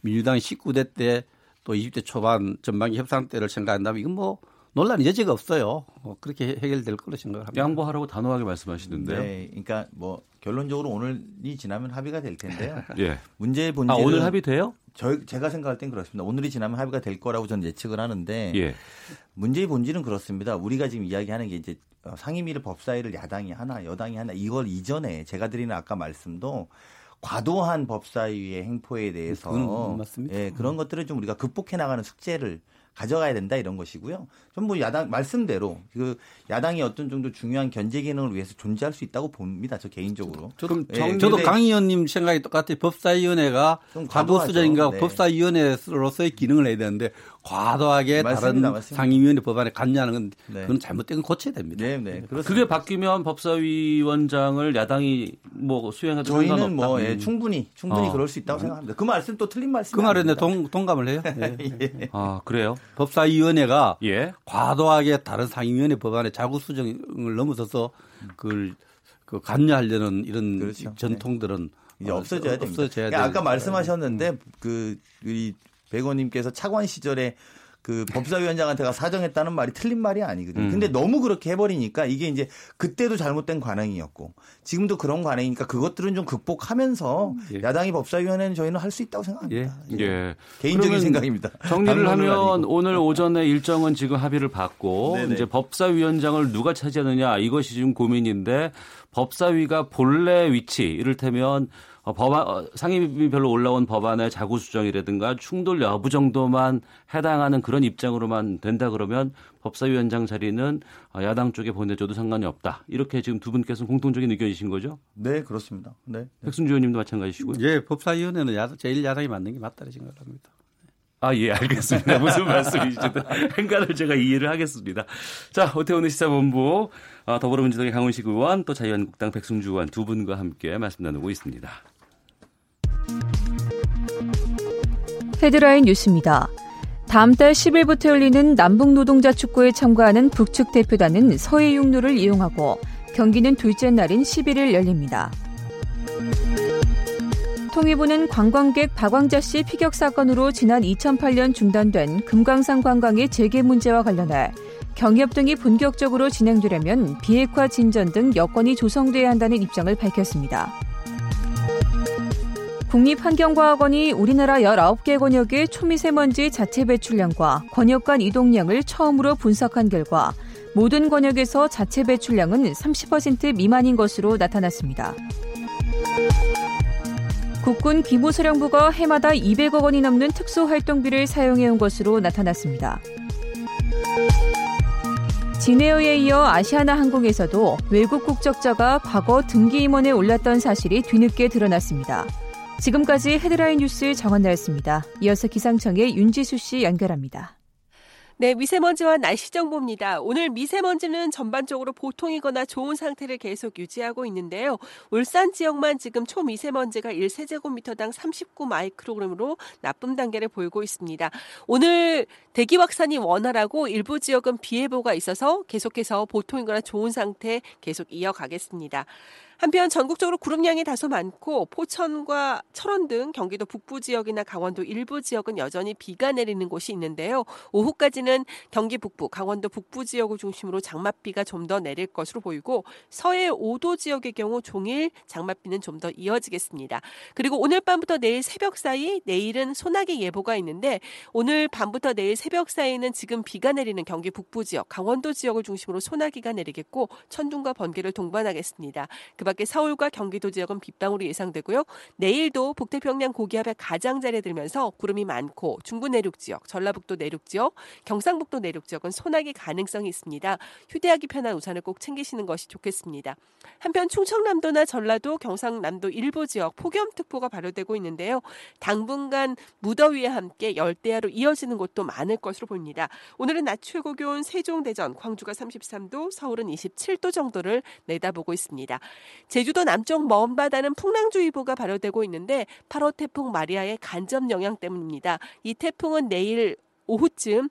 민주당이 19대 때 또 20대 초반 전반기 협상 때를 생각한다면 이건 뭐 논란 여지가 없어요. 어, 그렇게 해결될 걸로 생각합니다. 양보하라고 단호하게 말씀하시는데요. 네, 그러니까 뭐 결론적으로 오늘이 지나면 합의가 될 텐데요. [LAUGHS] 예. 문제의 본질 아, 오늘 합의돼요? 저 제가 생각할 땐 그렇습니다. 오늘이 지나면 합의가 될 거라고 저는 예측을 하는데 예. 문제의 본질은 그렇습니다. 우리가 지금 이야기하는 게 이제 어, 상임위를 법사위를 야당이 하나, 여당이 하나 이걸 이전에 제가 드리는 아까 말씀도 과도한 법사위의 행포에 대해서 그건 맞습니다. 예, 그런 것들을 좀 우리가 극복해 나가는 숙제를 가져가야 된다 이런 것이고요. 전뭐 야당 말씀대로 그 야당이 어떤 정도 중요한 견제 기능을 위해서 존재할 수 있다고 봅니다. 저 개인적으로. 저도, 예, 저도 근데 강 의원님 생각이 똑같아요. 법사위원회가 좀 과도 과도하죠. 수준인가 네. 법사위원회로서의 기능을 해야 되는데 과도하게 맞습니다. 다른 맞습니다. 상임위원회 법안에 관여하는 건 네. 그건 잘못된 건 고쳐야 됩니다. 네, 네. 그렇습니다. 그게 바뀌면 법사위원장을 야당이 뭐 수행해도 저희는 상관없다. 뭐 예, 충분히 충분히 어. 그럴 수 있다고 생각합니다. 그 말씀 또 틀린 말씀. 그 말에 내 동, 동감을 해요. 예. [LAUGHS] 예. 아 그래요? 법사위원회가 예. 과도하게 다른 상임위원회 법안에 자구 수정을 넘어서서 그걸 그 관여하려는 이런 그렇죠. 전통들은 이제 어, 없어져야 됩니다. 없어져야 그러니까 아까. 말씀하셨는데 그 우리 백원님께서 차관 시절에 그 법사위원장한테 가 사정했다는 말이 틀린 말이 아니거든요. 음. 근데 너무 그렇게 해버리니까 이게 이제 그때도 잘못된 관행이었고 지금도 그런 관행이니까 그것들은 좀 극복하면서 예. 야당이 법사위원회는 저희는 할 수 있다고 생각합니다. 예. 개인적인 그러면 생각입니다. 정리를 하면. 오늘 오전에 일정은 지금 합의를 받고 네네. 이제 법사위원장을 누가 차지하느냐 이것이 지금 고민인데 법사위가 본래 위치 이를테면 어, 법안 어, 상임위 별로 올라온 법안의 자구 수정이라든가 충돌 여부 정도만 해당하는 그런 입장으로만 된다 그러면 법사위원장 자리는 어, 야당 쪽에 보내줘도 상관이 없다. 이렇게 지금 두 분께서는 공통적인 의견이신 거죠? 네 그렇습니다. 네. 백순주 의원님도 마찬가지시고요. 예, 법사위원회는 야당, 제일 야당이 맞는 게 맞다고 생각합니다. 아, 예, 알겠습니다. 무슨 [LAUGHS] 말씀이시든 행간을 제가 이해를 하겠습니다. 자, 오태훈의 시사본부, 어, 더불어민주당의 강훈식 의원, 또 자유한국당 백승주 의원 두 분과 함께 말씀 나누고 있습니다. 헤드라인 뉴스입니다. 다음 달 10일부터 열리는 남북 노동자 축구에 참가하는 북측 대표단은 서해 육로를 이용하고 경기는 둘째 날인 11일 열립니다. 통일부는 관광객 박광자 씨 피격 사건으로 지난 2008년 중단된 금강산 관광의 재개 문제와 관련해 경협 등이 본격적으로 진행되려면 비핵화 진전 등 여건이 조성돼야 한다는 입장을 밝혔습니다. 국립환경과학원이 우리나라 19개 권역의 초미세먼지 자체 배출량과 권역 간 이동량을 처음으로 분석한 결과 모든 권역에서 자체 배출량은 30% 미만인 것으로 나타났습니다. 국군 기무사령부가 해마다 200억 원이 넘는 특수활동비를 사용해온 것으로 나타났습니다. 진에어에 이어 아시아나 항공에서도 외국 국적자가 과거 등기 임원에 올랐던 사실이 뒤늦게 드러났습니다. 지금까지 헤드라인 뉴스 정원나였습니다. 이어서 기상청의 윤지수 씨 연결합니다. 네, 미세먼지와 날씨 정보입니다. 오늘 미세먼지는 전반적으로 보통이거나 좋은 상태를 계속 유지하고 있는데요. 울산 지역만 지금 초미세먼지가 1세제곱미터당 39 마이크로그램으로 나쁨 단계를 보이고 있습니다. 오늘 대기 확산이 원활하고 일부 지역은 비 예보가 있어서 계속해서 보통이거나 좋은 상태 계속 이어가겠습니다. 한편 전국적으로 구름량이 다소 많고 포천과 철원 등 경기도 북부 지역이나 강원도 일부 지역은 여전히 비가 내리는 곳이 있는데요. 오후까지는 경기 북부, 강원도 북부 지역을 중심으로 장맛비가 좀 더 내릴 것으로 보이고 서해 5도 지역의 경우 종일 장맛비는 좀 더 이어지겠습니다. 그리고 오늘 밤부터 내일 새벽 사이 내일은 소나기 예보가 있는데 오늘 밤부터 내일 새벽 사이는 지금 비가 내리는 경기 북부 지역, 강원도 지역을 중심으로 소나기가 내리겠고 천둥과 번개를 동반하겠습니다. 그 밖에 서울과 경기도 지역은 빗방울이 예상되고요. 내일도 북태평양 고기압의 가장자리에 들면서 구름이 많고 중부 내륙 지역, 전라북도 내륙 지역, 경상북도 내륙 지역은 소나기 가능성이 있습니다. 휴대하기 편한 우산을 꼭 챙기시는 것이 좋겠습니다. 한편 충청남도나 전라도, 경상남도 일부 지역 폭염특보가 발효되고 있는데요. 당분간 무더위와 함께 열대야로 이어지는 곳도 많을 것으로 보입니다. 오늘은 낮 최고 기온 세종, 대전, 광주가 33도, 서울은 27도 정도를 내다보고 있습니다. 제주도 남쪽 먼 바다는 풍랑주의보가 발효되고 있는데 8호 태풍 마리아의 간접 영향 때문입니다. 이 태풍은 내일 오후쯤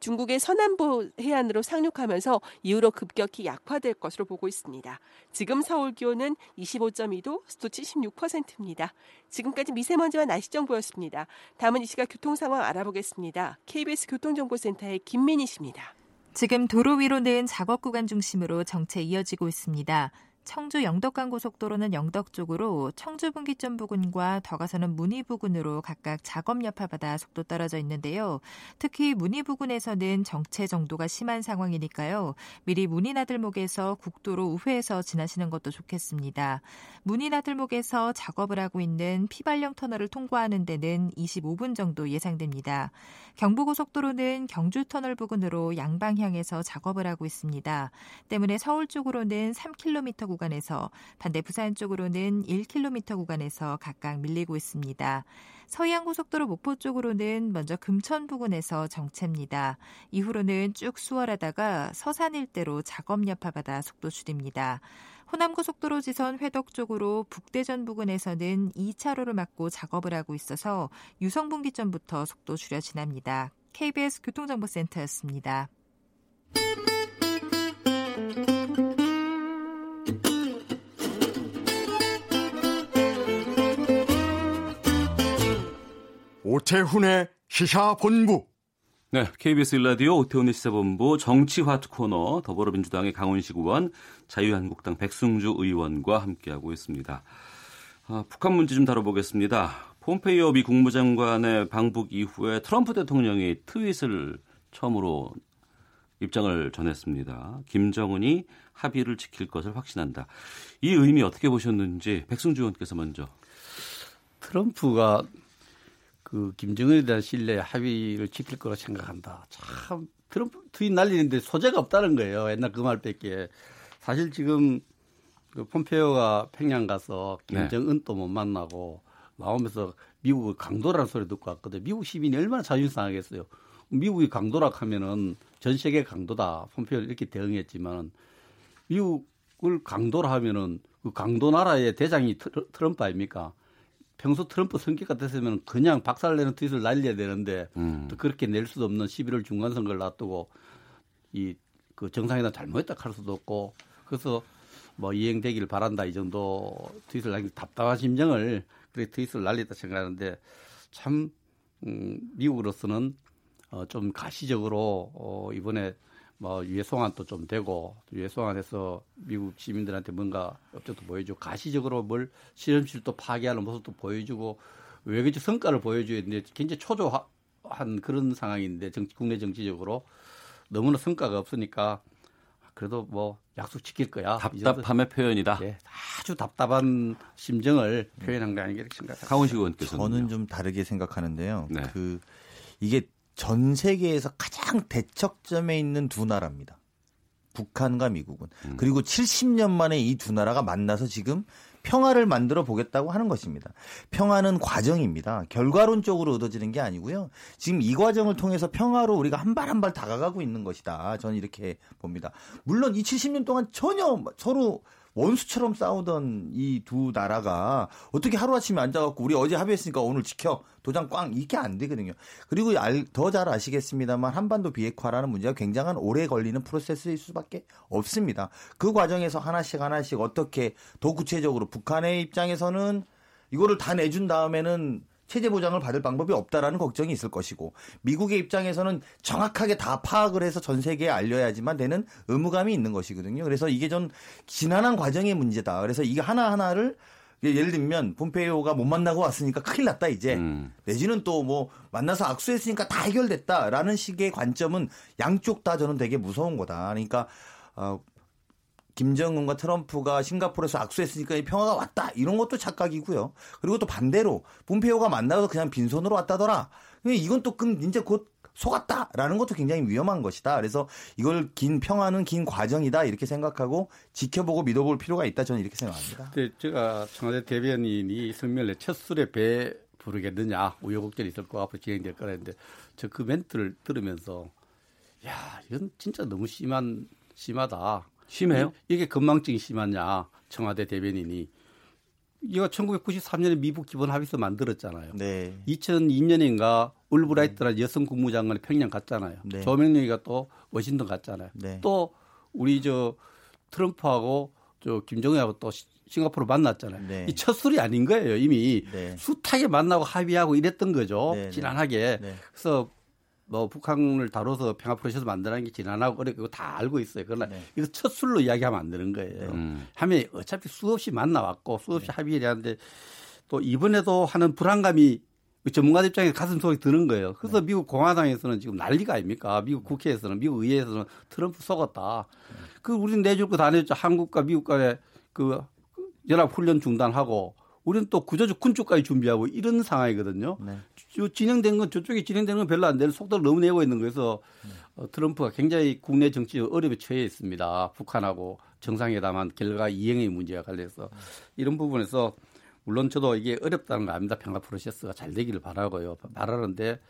중국의 서남부 해안으로 상륙하면서 이후로 급격히 약화될 것으로 보고 있습니다. 지금 서울 기온은 25.2도, 습도 76%입니다. 지금까지 미세먼지와 날씨 정보였습니다. 다음은 이 시각 교통 상황 알아보겠습니다. KBS 교통정보센터의 김민희 씨입니다. 지금 도로 위로 는 작업 구간 중심으로 정체 이어지고 있습니다. 청주 영덕간 고속도로는 영덕 쪽으로 청주 분기점 부근과 더 가서는 문의 부근으로 각각 작업 여파받아 속도 떨어져 있는데요. 특히 문의 부근에서는 정체 정도가 심한 상황이니까요. 미리 문의 나들목에서 국도로 우회해서 지나시는 것도 좋겠습니다. 문의 나들목에서 작업을 하고 있는 피발령 터널을 통과하는 데는 25분 정도 예상됩니다. 경부고속도로는 경주 터널 부근으로 양방향에서 작업을 하고 있습니다. 때문에 서울 쪽으로는 3km 구간에서 반대 부산 쪽으로는 1km 구간에서 각각 밀리고 있습니다. 서해안 고속도로 목포 쪽으로는 먼저 금천 부근에서 정체입니다. 이후로는 쭉 수월하다가 서산 일대로 작업 여파받아 속도 줄입니다. 호남고속도로 지선 회덕 쪽으로 북대전 부근에서는 2차로를 막고 작업을 하고 있어서 유성분기점부터 속도 줄여 지납니다. KBS 교통정보센터였습니다. 오태훈의 시사본부. 네, KBS 일라디오 오태훈의 시사본부 정치화투 코너 더불어민주당의 강훈식 의원, 자유한국당 백승주 의원과 함께하고 있습니다. 아, 북한 문제 좀 다뤄보겠습니다. 폼페이오 미 국무장관의 방북 이후에 트럼프 대통령이 트윗을 처음으로 입장을 전했습니다. 김정은이 합의를 지킬 것을 확신한다. 이 의미 어떻게 보셨는지 백승주 의원께서 먼저. 트럼프가 그 김정은에 대한 신뢰 합의를 지킬 거라 생각한다. 참 트럼프 트윗 날리는데 소재가 없다는 거예요. 옛날 그 말밖에. 사실 지금 그 폼페오가 평양 가서 네. 김정은 또못 만나고 나오면서 미국의 강도라는 소리 듣고 왔거든요. 미국 시민이 얼마나 자존심 상하겠어요. 미국이 강도라 하면은 전 세계 강도다. 폼페오 이렇게 대응했지만 미국을 강도라 하면은 그 강도 나라의 대장이 트럼프 아닙니까? 평소 트럼프 성격 같았으면 그냥 박살내는 트윗을 날려야 되는데 음. 또 그렇게 낼 수도 없는 11월 중간 선거를 놔두고 이 그 정상회담 잘못했다 할 수도 없고 그래서 뭐 이행되기를 바란다 이 정도 트윗을 날기 답답한 심정을 그래 트윗을 날렸다 생각하는데 참 음, 미국으로서는 어, 좀 가시적으로 어, 이번에 뭐 유해 송환도 좀 되고 유해 송환해서 미국 시민들한테 뭔가 업적도 보여주고 가시적으로 뭘 실험실도 파괴하는 모습도 보여주고 외교적 성과를 보여줘야 되는데 굉장히 초조한 그런 상황인데 정치, 국내 정치적으로 너무나 성과가 없으니까 그래도 뭐 약속 지킬 거야. 답답함의 표현이다. 네, 아주 답답한 심정을 표현한 거 아니겠습니까? 생각합니다. 강원식 의원께서 저는 좀 다르게 생각하는데요. 네. 그 이게 전 세계에서 가장 대척점에 있는 두 나라입니다. 북한과 미국은. 음. 그리고 70년 만에 이 두 나라가 만나서 지금 평화를 만들어 보겠다고 하는 것입니다. 평화는 과정입니다. 결과론적으로 얻어지는 게 아니고요. 지금 이 과정을 통해서 평화로 우리가 한 발 한 발 다가가고 있는 것이다. 저는 이렇게 봅니다. 물론 이 70년 동안 전혀 서로 원수처럼 싸우던 이 두 나라가 어떻게 하루아침에 앉아갖고 우리 어제 합의했으니까 오늘 지켜 도장 꽝 이게 안 되거든요. 그리고 더 잘 아시겠습니다만 한반도 비핵화라는 문제가 굉장한 오래 걸리는 프로세스일 수밖에 없습니다. 그 과정에서 하나씩 하나씩 어떻게 더 구체적으로 북한의 입장에서는 이거를 다 내준 다음에는 체제 보장을 받을 방법이 없다라는 걱정이 있을 것이고 미국의 입장에서는 정확하게 다 파악을 해서 전 세계에 알려야지만 되는 의무감이 있는 것이거든요. 그래서 이게 좀 지난한 과정의 문제다. 그래서 이게 하나 하나를 예를 들면 폼페이오가 못 만나고 왔으니까 큰일 났다 이제 음. 내지는 또 뭐 만나서 악수했으니까 다 해결됐다라는 식의 관점은 양쪽 다 저는 되게 무서운 거다. 그러니까 어 김정은과 트럼프가 싱가포르에서 악수했으니까 평화가 왔다 이런 것도 착각이고요. 그리고 또 반대로 폼페오가 만나서 그냥 빈손으로 왔다더라. 이건 또 이제 곧 속았다라는 것도 굉장히 위험한 것이다. 그래서 이걸 긴 평화는 긴 과정이다 이렇게 생각하고 지켜보고 믿어볼 필요가 있다. 저는 이렇게 생각합니다. 네, 제가 청와대 대변인이 성명을 첫 술에 배 부르겠느냐 우여곡절이 있을 거 앞으로 진행될 거라 했는데 저 그 멘트를 들으면서 야 이건 진짜 너무 심한 심하다. 심해요? 이게 건망증이 심하냐 청와대 대변인이 이거 1993년에 미국 기본 합의서 만들었잖아요. 네. 2002년인가 울브라이트라는 여성 국무장관이 평양 갔잖아요. 네. 조명래가 또 워싱턴 갔잖아요. 네. 또 우리 저 트럼프하고 저 김정은하고 또 싱가포르 만났잖아요. 네. 이첫 술이 아닌 거예요. 이미 네. 숱하게 만나고 합의하고 이랬던 거죠. 네, 네. 지난하게. 그래서 뭐 북한을 다뤄서 평화 프로세스 만드는 게 지난하고 어렵고 다 알고 있어요. 그러나 네. 이거 첫 술로 이야기하면 안 되는 거예요. 음. 하면 어차피 수없이 만나왔고 수없이 네. 합의를 하는데 또 이번에도 하는 불안감이 전문가 입장에 가슴 속에 드는 거예요. 그래서 네. 미국 공화당에서는 지금 난리가 아닙니까? 미국 국회에서는 미국 의회에서는 트럼프 속았다. 네. 그 우리는 내줄 거 다 내줬죠. 한국과 미국 간의 그 연합 훈련 중단하고 우리는 또 구조적 군축까지 준비하고 이런 상황이거든요. 네. 진행된 건 저쪽에 진행되는 건 별로 안 되는 속도를 너무 내고 있는 거에서 네. 어, 트럼프가 굉장히 국내 정치 어려움에 처해 있습니다. 북한하고 정상회담한 결과 이행의 문제와 관련해서 이런 부분에서 물론 저도 이게 어렵다는 거 압니다. 평화 프로세스가 잘 되기를 바라고요. 바라는데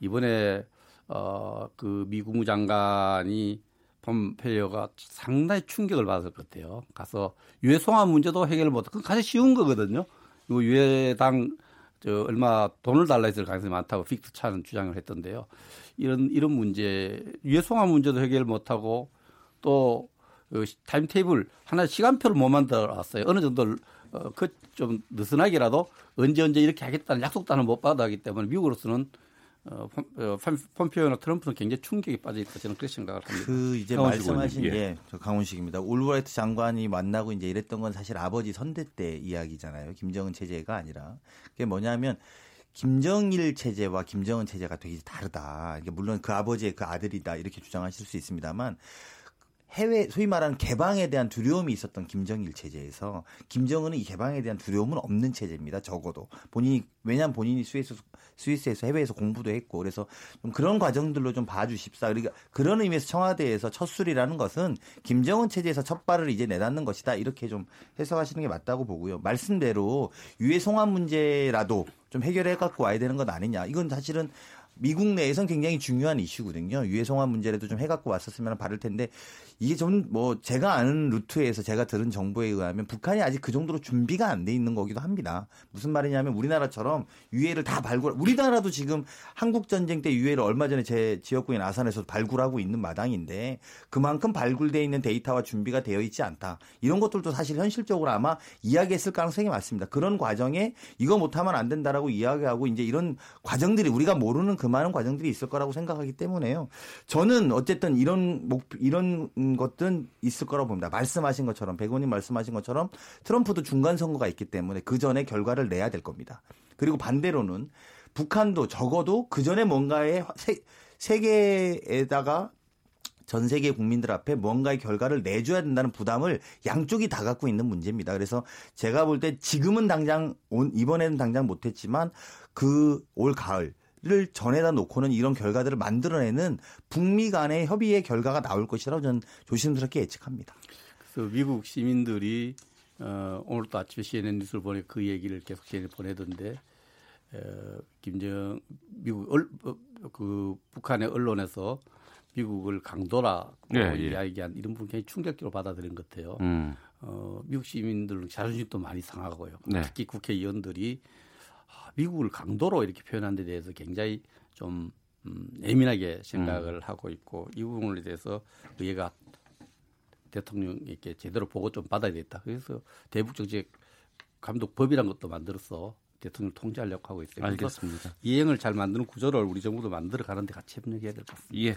이번에 어 그 미 국 무장관이 폼페이오가 상당히 충격을 받을 것 같아요. 가서 유해 송환 문제도 해결을 못. 그건 가장 쉬운 거거든요. 이 유해당 저 얼마 돈을 달라 했을 가능성이 많다고 빅터 차는 주장을 했던데요. 이런 이런 문제 유해 송환 문제도 해결 못 하고 또그 타임 테이블 하나 시간표를 못 만들어 왔어요. 어느 정도 어, 그 좀 느슨하게라도 언제 언제 이렇게 하겠다는 약속도 하나 못 받아가기 때문에 미국으로서는 어, 어 폼페이오나 트럼프는 굉장히 충격에 빠져 있다 저는 그렇게 생각을 합니다. 그 이제 말씀하신 예. 게저 강훈식입니다. 올브라이트 장관이 만나고 이제 이랬던 건 사실 아버지 선대 때 이야기잖아요. 김정은 체제가 아니라 그게 뭐냐면 김정일 체제와 김정은 체제가 되게 다르다. 물론 그 아버지의 그 아들이다 이렇게 주장하실 수 있습니다만 해외 소위 말하는 개방에 대한 두려움이 있었던 김정일 체제에서 김정은은 이 개방에 대한 두려움은 없는 체제입니다. 적어도 본인이 왜냐하면 본인이 스위스 스위스에서 해외에서 공부도 했고 그래서 좀 그런 과정들로 좀 봐주십사. 그러니까 그런 의미에서 청와대에서 첫 술이라는 것은 김정은 체제에서 첫 발을 이제 내닫는 것이다 이렇게 좀 해석하시는 게 맞다고 보고요. 말씀대로 유해 송환 문제라도 좀 해결해 갖고 와야 되는 것 아니냐. 이건 사실은 미국 내에선 굉장히 중요한 이슈거든요. 유해 송환 문제라도 좀 해갖고 왔었으면 바를 텐데 이게 좀뭐 제가 아는 루트에서 제가 들은 정보에 의하면 북한이 아직 그 정도로 준비가 안 돼 있는 거기도 합니다. 무슨 말이냐면 우리나라처럼 유해를 다 발굴, 우리나라도 지금 한국 전쟁 때 유해를 얼마 전에 제 지역구인 아산에서 발굴하고 있는 마당인데 그만큼 발굴돼 있는 데이터와 준비가 되어 있지 않다. 이런 것들도 사실 현실적으로 아마 이야기했을 가능성이 많습니다. 그런 과정에 이거 못하면 안 된다라고 이야기하고 이제 이런 과정들이 우리가 모르는 그 많은 과정들이 있을 거라고 생각하기 때문에요. 저는 어쨌든 이런 목 이런 것들은 있을 거라고 봅니다. 말씀하신 것처럼 백원님 말씀하신 것처럼 트럼프도 중간 선거가 있기 때문에 그 전에 결과를 내야 될 겁니다. 그리고 반대로는 북한도 적어도 그 전에 뭔가의 세, 세계에다가 전 세계 국민들 앞에 뭔가의 결과를 내줘야 된다는 부담을 양쪽이 다 갖고 있는 문제입니다. 그래서 제가 볼 때 지금은 당장 이번에는 당장 못했지만 그 올 가을 를 전에다 놓고는 이런 결과들을 만들어내는 북미 간의 협의의 결과가 나올 것이라고 저는 조심스럽게 예측합니다. 그래서 미국 시민들이 어, 오늘 또 아침에 CNN 뉴스를 보내 그 얘기를 계속 CNN 보내던데 어, 김정 미국 얼, 어, 그 북한의 언론에서 미국을 강도라 예, 예. 이야기한 이런 부분 굉장히 충격적으로 받아들인 것 같아요. 음. 어, 미국 시민들 자존심도 많이 상하고요. 네. 특히 국회의원들이 미국을 강도로 이렇게 표현한 데 대해서 굉장히 좀 음, 예민하게 생각을 음. 하고 있고 이 부분에 대해서 의회가 대통령에게 제대로 보고 좀 받아야 겠다 그래서 대북 정책 감독 법이란 것도 만들어서 대통령을 통제하려고 하고 있어요. 알겠습니다. 이행을 잘 만드는 구조를 우리 정부도 만들어 가는데 같이 협력해야 될 것 같습니다. 예.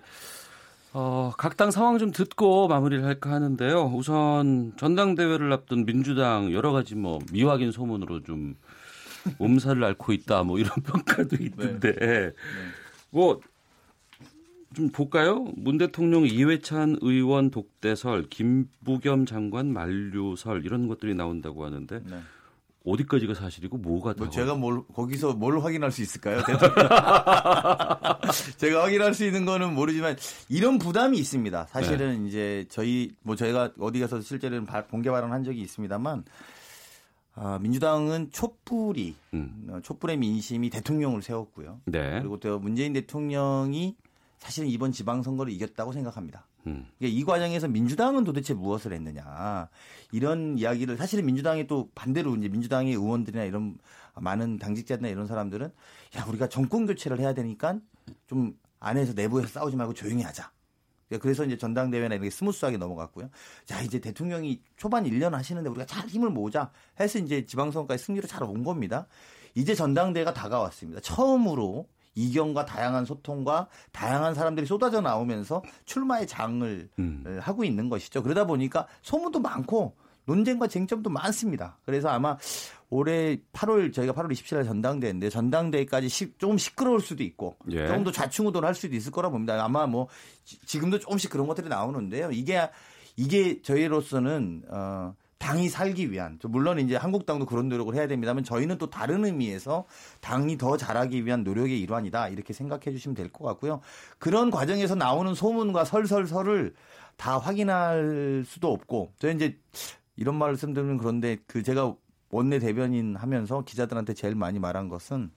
어, 각 당 상황 좀 듣고 마무리를 할까 하는데요. 우선 전당대회를 앞둔 민주당 여러 가지 뭐 미확인 소문으로 좀 몸살을 앓고 있다 뭐 이런 [LAUGHS] 평가도 있는데 네. 뭐. 좀 볼까요? 문 대통령 이회찬 의원 독대설, 김부겸 장관 만류설 이런 것들이 나온다고 하는데 네. 어디까지가 사실이고 뭐가 뭐 제가 뭘 거기서 뭘 확인할 수 있을까요? [LAUGHS] [LAUGHS] 제가 확인할 수 있는 거는 모르지만 이런 부담이 있습니다. 사실은 네. 이제 저희 뭐 저희가 어디 가서 실제로는 공개 발언한 적이 있습니다만 아, 민주당은 촛불이 음. 어, 촛불의 민심이 대통령을 세웠고요. 네. 그리고 또 문재인 대통령이 사실은 이번 지방선거를 이겼다고 생각합니다. 음. 그러니까 이 과정에서 민주당은 도대체 무엇을 했느냐 이런 이야기를 사실은 민주당이 또 반대로 이제 민주당의 의원들이나 이런 많은 당직자들이나 이런 사람들은 야 우리가 정권 교체를 해야 되니까 좀 안에서 내부에서 싸우지 말고 조용히 하자. 그러니까 그래서 이제 전당대회나 이렇게 스무스하게 넘어갔고요. 자, 이제 대통령이 초반 1년 하시는데 우리가 잘 힘을 모으자 해서 이제 지방선거까지 승리로 잘 온 겁니다. 이제 전당대회가 다가왔습니다. 처음으로 이견과 다양한 소통과 다양한 사람들이 쏟아져 나오면서 출마의 장을 음. 하고 있는 것이죠. 그러다 보니까 소문도 많고 논쟁과 쟁점도 많습니다. 그래서 아마 올해 8월 저희가 8월 27일 전당대회인데 전당대회까지 시, 조금 시끄러울 수도 있고 예. 조금 더 좌충우돌할 수도 있을 거라 봅니다. 아마 뭐 지- 지금도 조금씩 그런 것들이 나오는데요. 이게 이게 저희로서는 어 당이 살기 위한 물론 이제 한국당도 그런 노력을 해야 됩니다만 저희는 또 다른 의미에서 당이 더 잘하기 위한 노력의 일환이다 이렇게 생각해 주시면 될 것 같고요. 그런 과정에서 나오는 소문과 설설설을 다 확인할 수도 없고 저희 이제 이런 말씀 드리면 그런데 그 제가 원내 대변인 하면서 기자들한테 제일 많이 말한 것은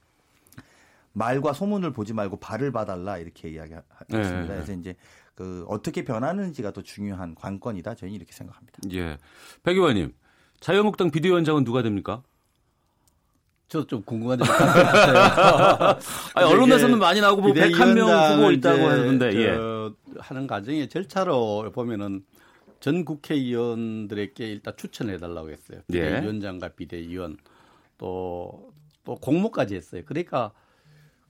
말과 소문을 보지 말고 발을 봐달라 이렇게 이야기했습니다. 네. 그래서 이제 그 어떻게 변하는지가 더 중요한 관건이다 저희는 이렇게 생각합니다. 예. 백 의원님, 자유한국당 비대위원장은 누가 됩니까? 저도 좀 궁금한데. [LAUGHS] 아니, 언론에서는 많이 나오고 뭐 101명 후보 있다고 하는데, 예. 하는 과정의 절차로 보면은 전 국회의원들에게 일단 추천을 해달라고 했어요. 예. 비대위원장과 비대위원 또, 또 공모까지 했어요. 그러니까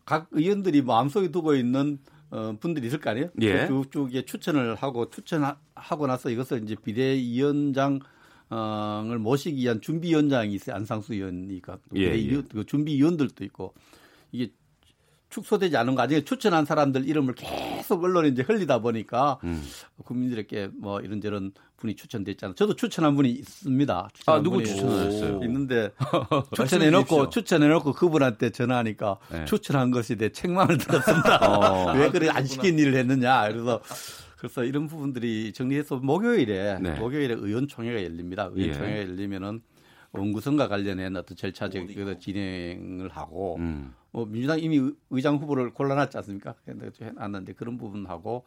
각 의원들이 마음속에 두고 있는 어, 분들이 있을 거 아니에요? 예. 쭉쭉에 추천을 하고 추천하고 나서 이것을 이제 비대위원장 을 모시기 위한 준비위원장이 있어요. 안상수 의원이가 예, 비대위원, 그 준비위원들도 있고 이게 축소되지 않은 과정에 추천한 사람들 이름을 계속 언론에 이제 흘리다 보니까 음. 국민들에게 뭐 이런저런 분이 추천됐잖아요. 저도 추천한 분이 있습니다. 추천한 아, 누구 추천하셨어요? 있는데 [LAUGHS] 추천해놓고. 추천해놓고 그분한테 전화하니까 네. 추천한 것에 대해 책망을 들었습니다. [LAUGHS] 어. [LAUGHS] 왜 그래 안 시킨 일을 했느냐. 그래서 그래서 이런 부분들이 정리해서 목요일에 네. 목요일에 의원총회가 열립니다. 예. 의원총회가 열리면은 원구성과 관련된 어떤 절차적 그 진행을 하고 음. 뭐 민주당 이미 의- 의장 후보를 골라놨지 않습니까? 해놨는데 그런 부분하고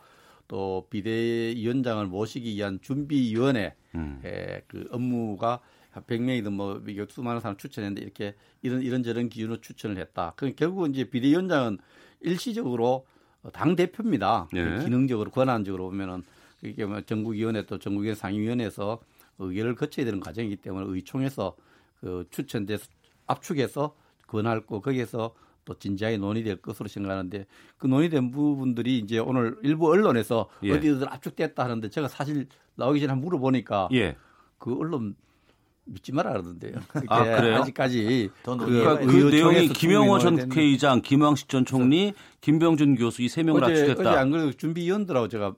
또 비대위원장을 모시기 위한 준비위원회 음. 에, 그 업무가 100명이든 뭐 이게 수많은 사람 추천했는데 이렇게 이런 이런 저런 기준으로 추천을 했다. 그 결국은 이제 비대위원장은 일시적으로 당 대표입니다. 예. 기능적으로 권한적으로 보면은 이게 뭐 전국위원회 또 전국위원 상임위원회에서 의결을 거쳐야 되는 과정이기 때문에 의총에서 그 추천돼서 압축해서 권할 거 거기에서 또 진지하게 논의될 것으로 생각하는데 그 논의된 부분들이 이제 오늘 일부 언론에서 예. 어디든 압축됐다 하는데 제가 사실 나오기 전에 한번 물어보니까 예. 그 언론 믿지 마라 그러던데요. 아, 그래요? 아직까지 그러니까 그, 의총에서 내용이 김영호 전 국회의장, 김황식 전 총리, 김병준 교수 이 세 명을 어제, 압축했다. 어제 안 그래도 준비위원들하고 제가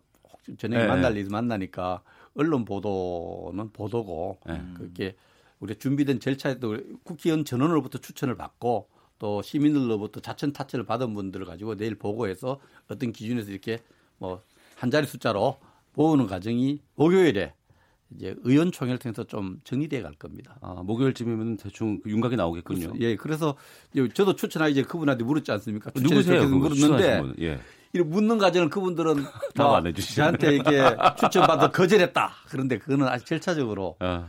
저녁에 네. 만날 일 만나니까 언론 보도는 보도고 네. 그게 우리 준비된 절차에도 국회의원 전원으로부터 추천을 받고 또 시민들로부터 자천 타천을 받은 분들을 가지고 내일 보고해서 어떤 기준에서 이렇게 뭐 한 자리 숫자로 모으는 과정이 목요일에 이제 의원총회를 통해서 좀 정리돼 갈 겁니다. 아, 목요일쯤이면 대충 그 윤곽이 나오겠군요. 예, 그래서 저도 추천하기 이제 그분한테 물었지 않습니까? 누구세요? 물었는데? 예. 이렇게 묻는 과정을 그분들은 [LAUGHS] 답뭐안 해주시네. 저한테 이게 추천받아 거절했다. 그런데 그거는 아직 절차적으로 아.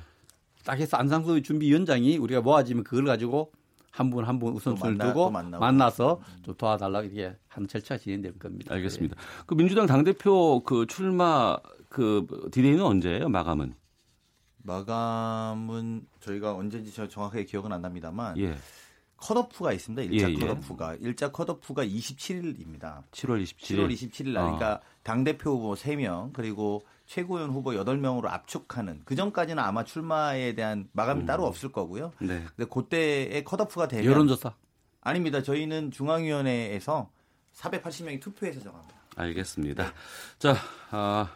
딱 해서 안상수 준비위원장이 우리가 모아지면 그걸 가지고 한 분 한 분 우선순위를 만나- 두고 또 만나고. 만나서 좀 도와달라고 이렇게 하는 절차가 진행될 겁니다. 알겠습니다. 그 민주당 당대표 그 출마 그 디데이는 언제예요? 마감은? 마감은 저희가 언제인지 저 정확하게 기억은 안 납니다만 예. 컷오프가 있습니다. 일자 예, 예. 컷오프가 일자 컷오프가 27일입니다. 7월 27일. 7월 27일 날 아. 그러니까 당 대표 후보 3명 그리고 최고위원 후보 8명으로 압축하는 그 전까지는 아마 출마에 대한 마감이 따로 없을 거고요. 네. 근데 그때에 컷오프가 되면 여론조사 아닙니다. 저희는 중앙위원회에서 480명이 투표해서 정합니다. 알겠습니다. 자, 아,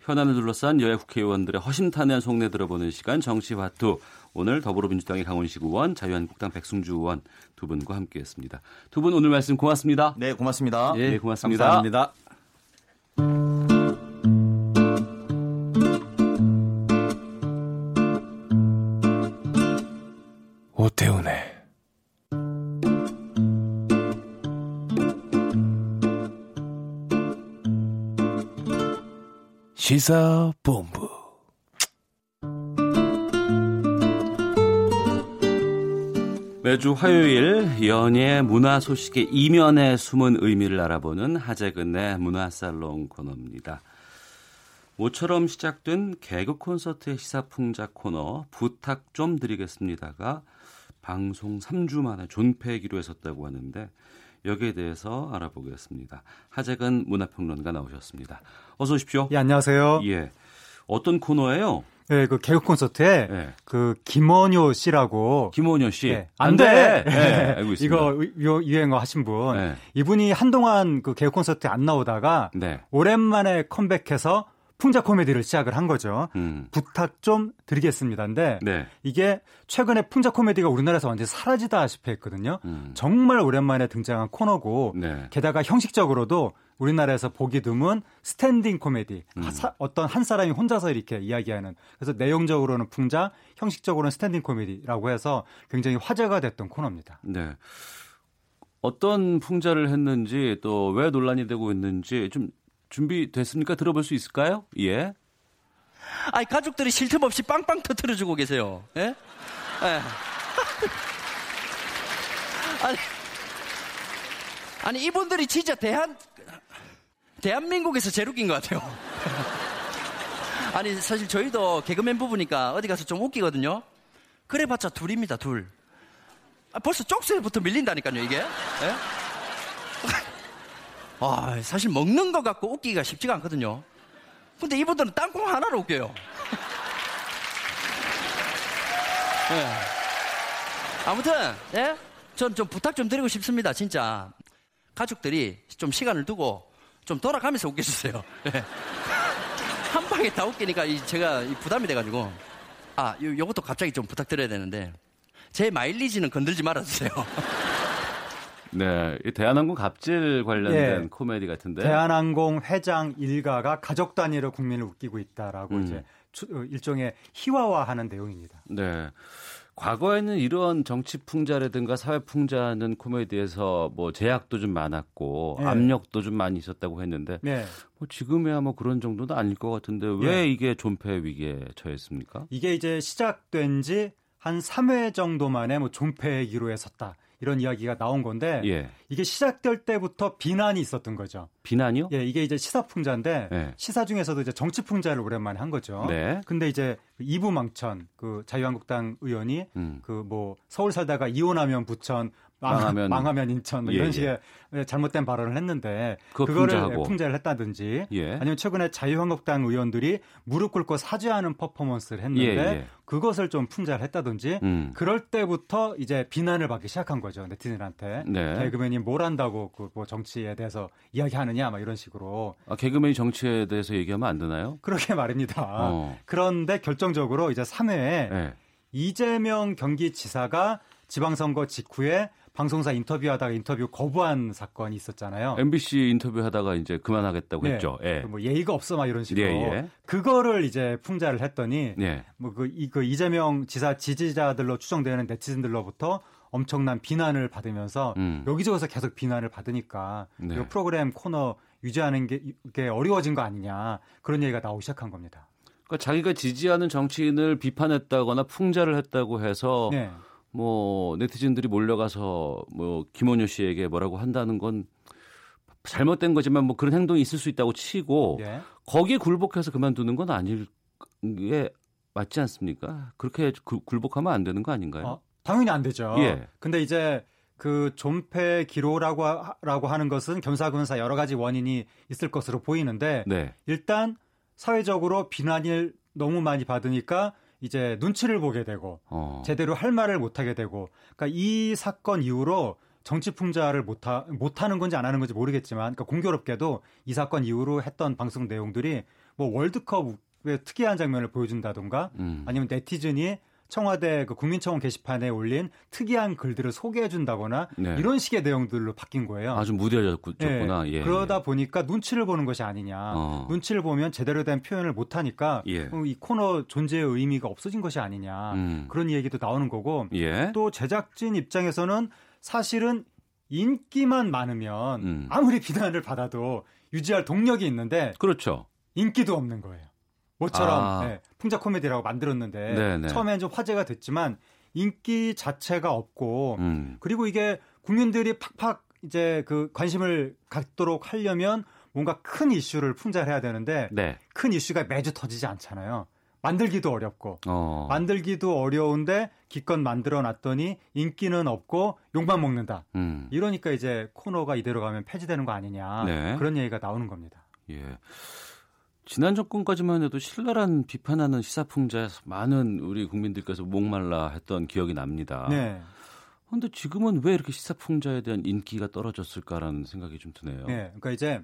현안을 둘러싼 여야 국회의원들의 허심탄회한 속내 들어보는 시간 정치화투. 오늘 더불어민주당의 강원식 의원, 자유한국당 백승주 의원 두 분과 함께했습니다. 두 분 오늘 말씀 고맙습니다. 네, 고맙습니다. 예, 고맙습니다. 감사합니다. 시사본부 매주 화요일 연예 문화 소식의 이면에 숨은 의미를 알아보는 하재근의 문화살롱 코너입니다. 모처럼 시작된 개그 콘서트의 시사풍자 코너 부탁 좀 드리겠습니다가 방송 3주 만에 존폐 기로에 섰다고 하는데 여기에 대해서 알아보겠습니다. 하재근 문화평론가 나오셨습니다. 어서 오십시오. 예, 안녕하세요. 예. 어떤 코너예요? 네, 그 개그 콘서트에 네. 그 김원효 씨라고 김원효 씨. 네, 안 돼. 네, 알고 있습니다. 이거 유행어 하신 분. 네. 이분이 한동안 그 개그 콘서트에 안 나오다가 네. 오랜만에 컴백해서 풍자 코미디를 시작을 한 거죠. 음. 부탁 좀 드리겠습니다인데 네. 이게 최근에 풍자 코미디가 우리나라에서 완전히 사라지다시피 했거든요. 음. 정말 오랜만에 등장한 코너고 네. 게다가 형식적으로도 우리나라에서 보기 드문 스탠딩 코미디. 음. 하, 어떤 한 사람이 혼자서 이렇게 이야기하는. 그래서 내용적으로는 풍자, 형식적으로는 스탠딩 코미디라고 해서 굉장히 화제가 됐던 코너입니다. 네. 어떤 풍자를 했는지 또 왜 논란이 되고 있는지 좀 준비됐습니까? 들어볼 수 있을까요? 예. 아니 가족들이 쉴 틈 없이 빵빵 터트려주고 계세요. 예? 예. [LAUGHS] 아니, 아니 이분들이 진짜 대한 대한민국에서 제일 웃긴 것 같아요. [LAUGHS] 아니 사실 저희도 개그맨 부부니까 어디 가서 좀 웃기거든요. 그래봤자 둘입니다 둘. 아, 벌써 쪽수에부터 밀린다니까요 이게. 예? 아, 사실 먹는 것 같고 웃기기가 쉽지가 않거든요. 근데 이분들은 땅콩 하나로 웃겨요. [LAUGHS] 네. 아무튼, 예? 전 좀 부탁 좀 드리고 싶습니다, 진짜. 가족들이 좀 시간을 두고 좀 돌아가면서 웃겨주세요. 예. [LAUGHS] 한 방에 다 웃기니까 제가 부담이 돼가지고. 아, 요, 요것도 갑자기 좀 부탁드려야 되는데. 제 마일리지는 건들지 말아주세요. [LAUGHS] 네, 대한항공 갑질 관련된 예, 코미디 같은데. 대한항공 회장 일가가 가족 단위로 국민을 웃기고 있다라고 음. 이제 어, 일종의 희화화하는 내용입니다. 네. 과거에는 이런 정치 풍자라든가 사회 풍자는 코미디에서 뭐 제약도 좀 많았고 네. 압력도 좀 많이 있었다고 했는데 네. 뭐 지금이야 뭐 그런 정도는 아닐 것 같은데 왜 네. 이게 존폐 위기에 처했습니까? 이게 이제 시작된 지 한 3회 정도 만에 뭐 존폐 기로에 섰다. 이런 이야기가 나온 건데 예. 이게 시작될 때부터 비난이 있었던 거죠. 비난이요? 예, 이게 이제 시사 풍자인데 예. 시사 중에서도 이제 정치 풍자를 오랜만에 한 거죠. 네. 근데 이제 이부 망천 그 자유한국당 의원이 음. 그뭐 서울 살다가 이혼하면 부천 망하면, 망하면 인천 뭐 예, 이런 예. 식의 예. 잘못된 발언을 했는데 그거를 풍자하고. 풍자를 했다든지 예. 아니면 최근에 자유한국당 의원들이 무릎 꿇고 사죄하는 퍼포먼스를 했는데 예, 예. 그것을 좀 풍자를 했다든지 음. 그럴 때부터 이제 비난을 받기 시작한 거죠 네티즌한테 네. 개그맨이 뭘 한다고 그 뭐 정치에 대해서 이야기하느냐 막 이런 식으로 아, 개그맨이 정치에 대해서 얘기하면 안 되나요? 그렇게 말입니다. 어. 그런데 결정적으로 이제 3회에 이재명 경기지사가 지방선거 직후에 방송사 인터뷰하다가 인터뷰 거부한 사건이 있었잖아요. MBC 인터뷰하다가 이제 그만하겠다고 네. 했죠. 예. 뭐 예의가 없어 막 이런 식으로. 예, 예. 그거를 이제 풍자를 했더니 예. 뭐그 그 이재명 지사 지지자들로 추정되는 네티즌들로부터 엄청난 비난을 받으면서 음. 여기저기서 계속 비난을 받으니까 네. 이 프로그램 코너 유지하는 게, 게 어려워진 거 아니냐 그런 얘기가 나오기 시작한 겁니다. 그러니까 자기가 지지하는 정치인을 비판했다거나 풍자를 했다고 해서 네. 뭐 네티즌들이 몰려가서 뭐 김원효 씨에게 뭐라고 한다는 건 잘못된 거지만 뭐 그런 행동이 있을 수 있다고 치고 예. 거기에 굴복해서 그만두는 건 아닐 게 맞지 않습니까? 그렇게 구, 굴복하면 안 되는 거 아닌가요? 어, 당연히 안 되죠. 예. 근데 이제 그 존폐 기로라고 라고 하는 것은 겸사겸사 여러 가지 원인이 있을 것으로 보이는데 네. 일단 사회적으로 비난을 너무 많이 받으니까 이제 눈치를 보게 되고 어. 제대로 할 말을 못 하게 되고 그러니까 이 사건 이후로 정치 풍자를 못, 하, 못 하는 건지 안 하는 건지 모르겠지만 그러니까 공교롭게도 이 사건 이후로 했던 방송 내용들이 뭐 월드컵의 특이한 장면을 보여준다던가 음. 아니면 네티즌이 청와대 그 국민청원 게시판에 올린 특이한 글들을 소개해 준다거나 네. 이런 식의 내용들로 바뀐 거예요. 아주 무뎌졌구나. 네. 예, 그러다 예. 보니까 눈치를 보는 것이 아니냐. 어. 눈치를 보면 제대로 된 표현을 못 하니까 예. 이 코너 존재의 의미가 없어진 것이 아니냐. 음. 그런 얘기도 나오는 거고 예. 또 제작진 입장에서는 사실은 인기만 많으면 음. 아무리 비난을 받아도 유지할 동력이 있는데 그렇죠. 인기도 없는 거예요. 모처럼 아. 네, 풍자 코미디라고 만들었는데 네네. 처음엔 좀 화제가 됐지만 인기 자체가 없고 음. 그리고 이게 국민들이 팍팍 이제 그 관심을 갖도록 하려면 뭔가 큰 이슈를 풍자해야 되는데 네. 큰 이슈가 매주 터지지 않잖아요. 만들기도 어렵고 어. 만들기도 어려운데 기껏 만들어 놨더니 인기는 없고 욕만 먹는다. 음. 이러니까 이제 코너가 이대로 가면 폐지되는 거 아니냐 네. 그런 얘기가 나오는 겁니다. 예. 지난 정권까지만 해도 신랄한 비판하는 시사풍자에서 많은 우리 국민들께서 목말라 했던 기억이 납니다. 네. 그런데 지금은 왜 이렇게 시사풍자에 대한 인기가 떨어졌을까라는 생각이 좀 드네요. 네. 그러니까 이제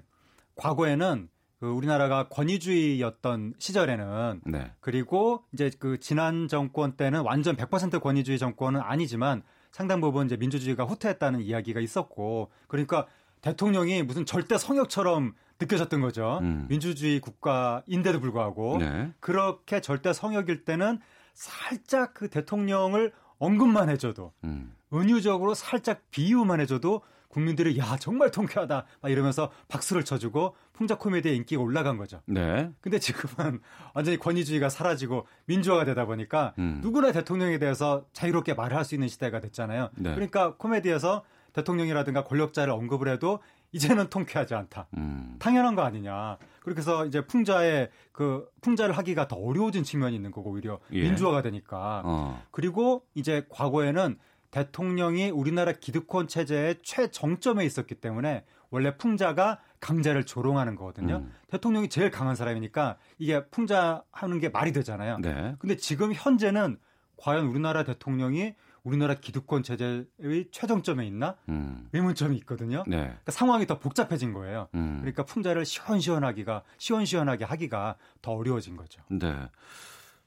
과거에는 그 우리나라가 권위주의였던 시절에는 네. 그리고 이제 그 지난 정권 때는 완전 100% 권위주의 정권은 아니지만 상당 부분 이제 민주주의가 후퇴했다는 이야기가 있었고 그러니까 대통령이 무슨 절대 성역처럼 느껴졌던 거죠. 음. 민주주의 국가인데도 불구하고 네. 그렇게 절대 성역일 때는 살짝 그 대통령을 언급만 해줘도 음. 은유적으로 살짝 비유만 해줘도 국민들이 야 정말 통쾌하다 막 이러면서 박수를 쳐주고 풍자 코미디의 인기가 올라간 거죠. 네. 근데 지금은 [LAUGHS] 완전히 권위주의가 사라지고 민주화가 되다 보니까 음. 누구나 대통령에 대해서 자유롭게 말할 수 있는 시대가 됐잖아요. 네. 그러니까 코미디에서 대통령이라든가 권력자를 언급을 해도 이제는 통쾌하지 않다. 음. 당연한 거 아니냐. 그렇게 해서 이제 풍자의 그 풍자를 하기가 더 어려워진 측면이 있는 거고 오히려 예. 민주화가 되니까. 어. 그리고 이제 과거에는 대통령이 우리나라 기득권 체제의 최정점에 있었기 때문에 원래 풍자가 강자를 조롱하는 거거든요. 음. 대통령이 제일 강한 사람이니까 이게 풍자하는 게 말이 되잖아요. 네. 근데 지금 현재는 과연 우리나라 대통령이 우리나라 기득권 체제의 최정점에 있나 음. 의문점이 있거든요. 네. 그러니까 상황이 더 복잡해진 거예요. 음. 그러니까 풍자를 시원시원하기가 시원시원하게 하기가 더 어려워진 거죠. 네.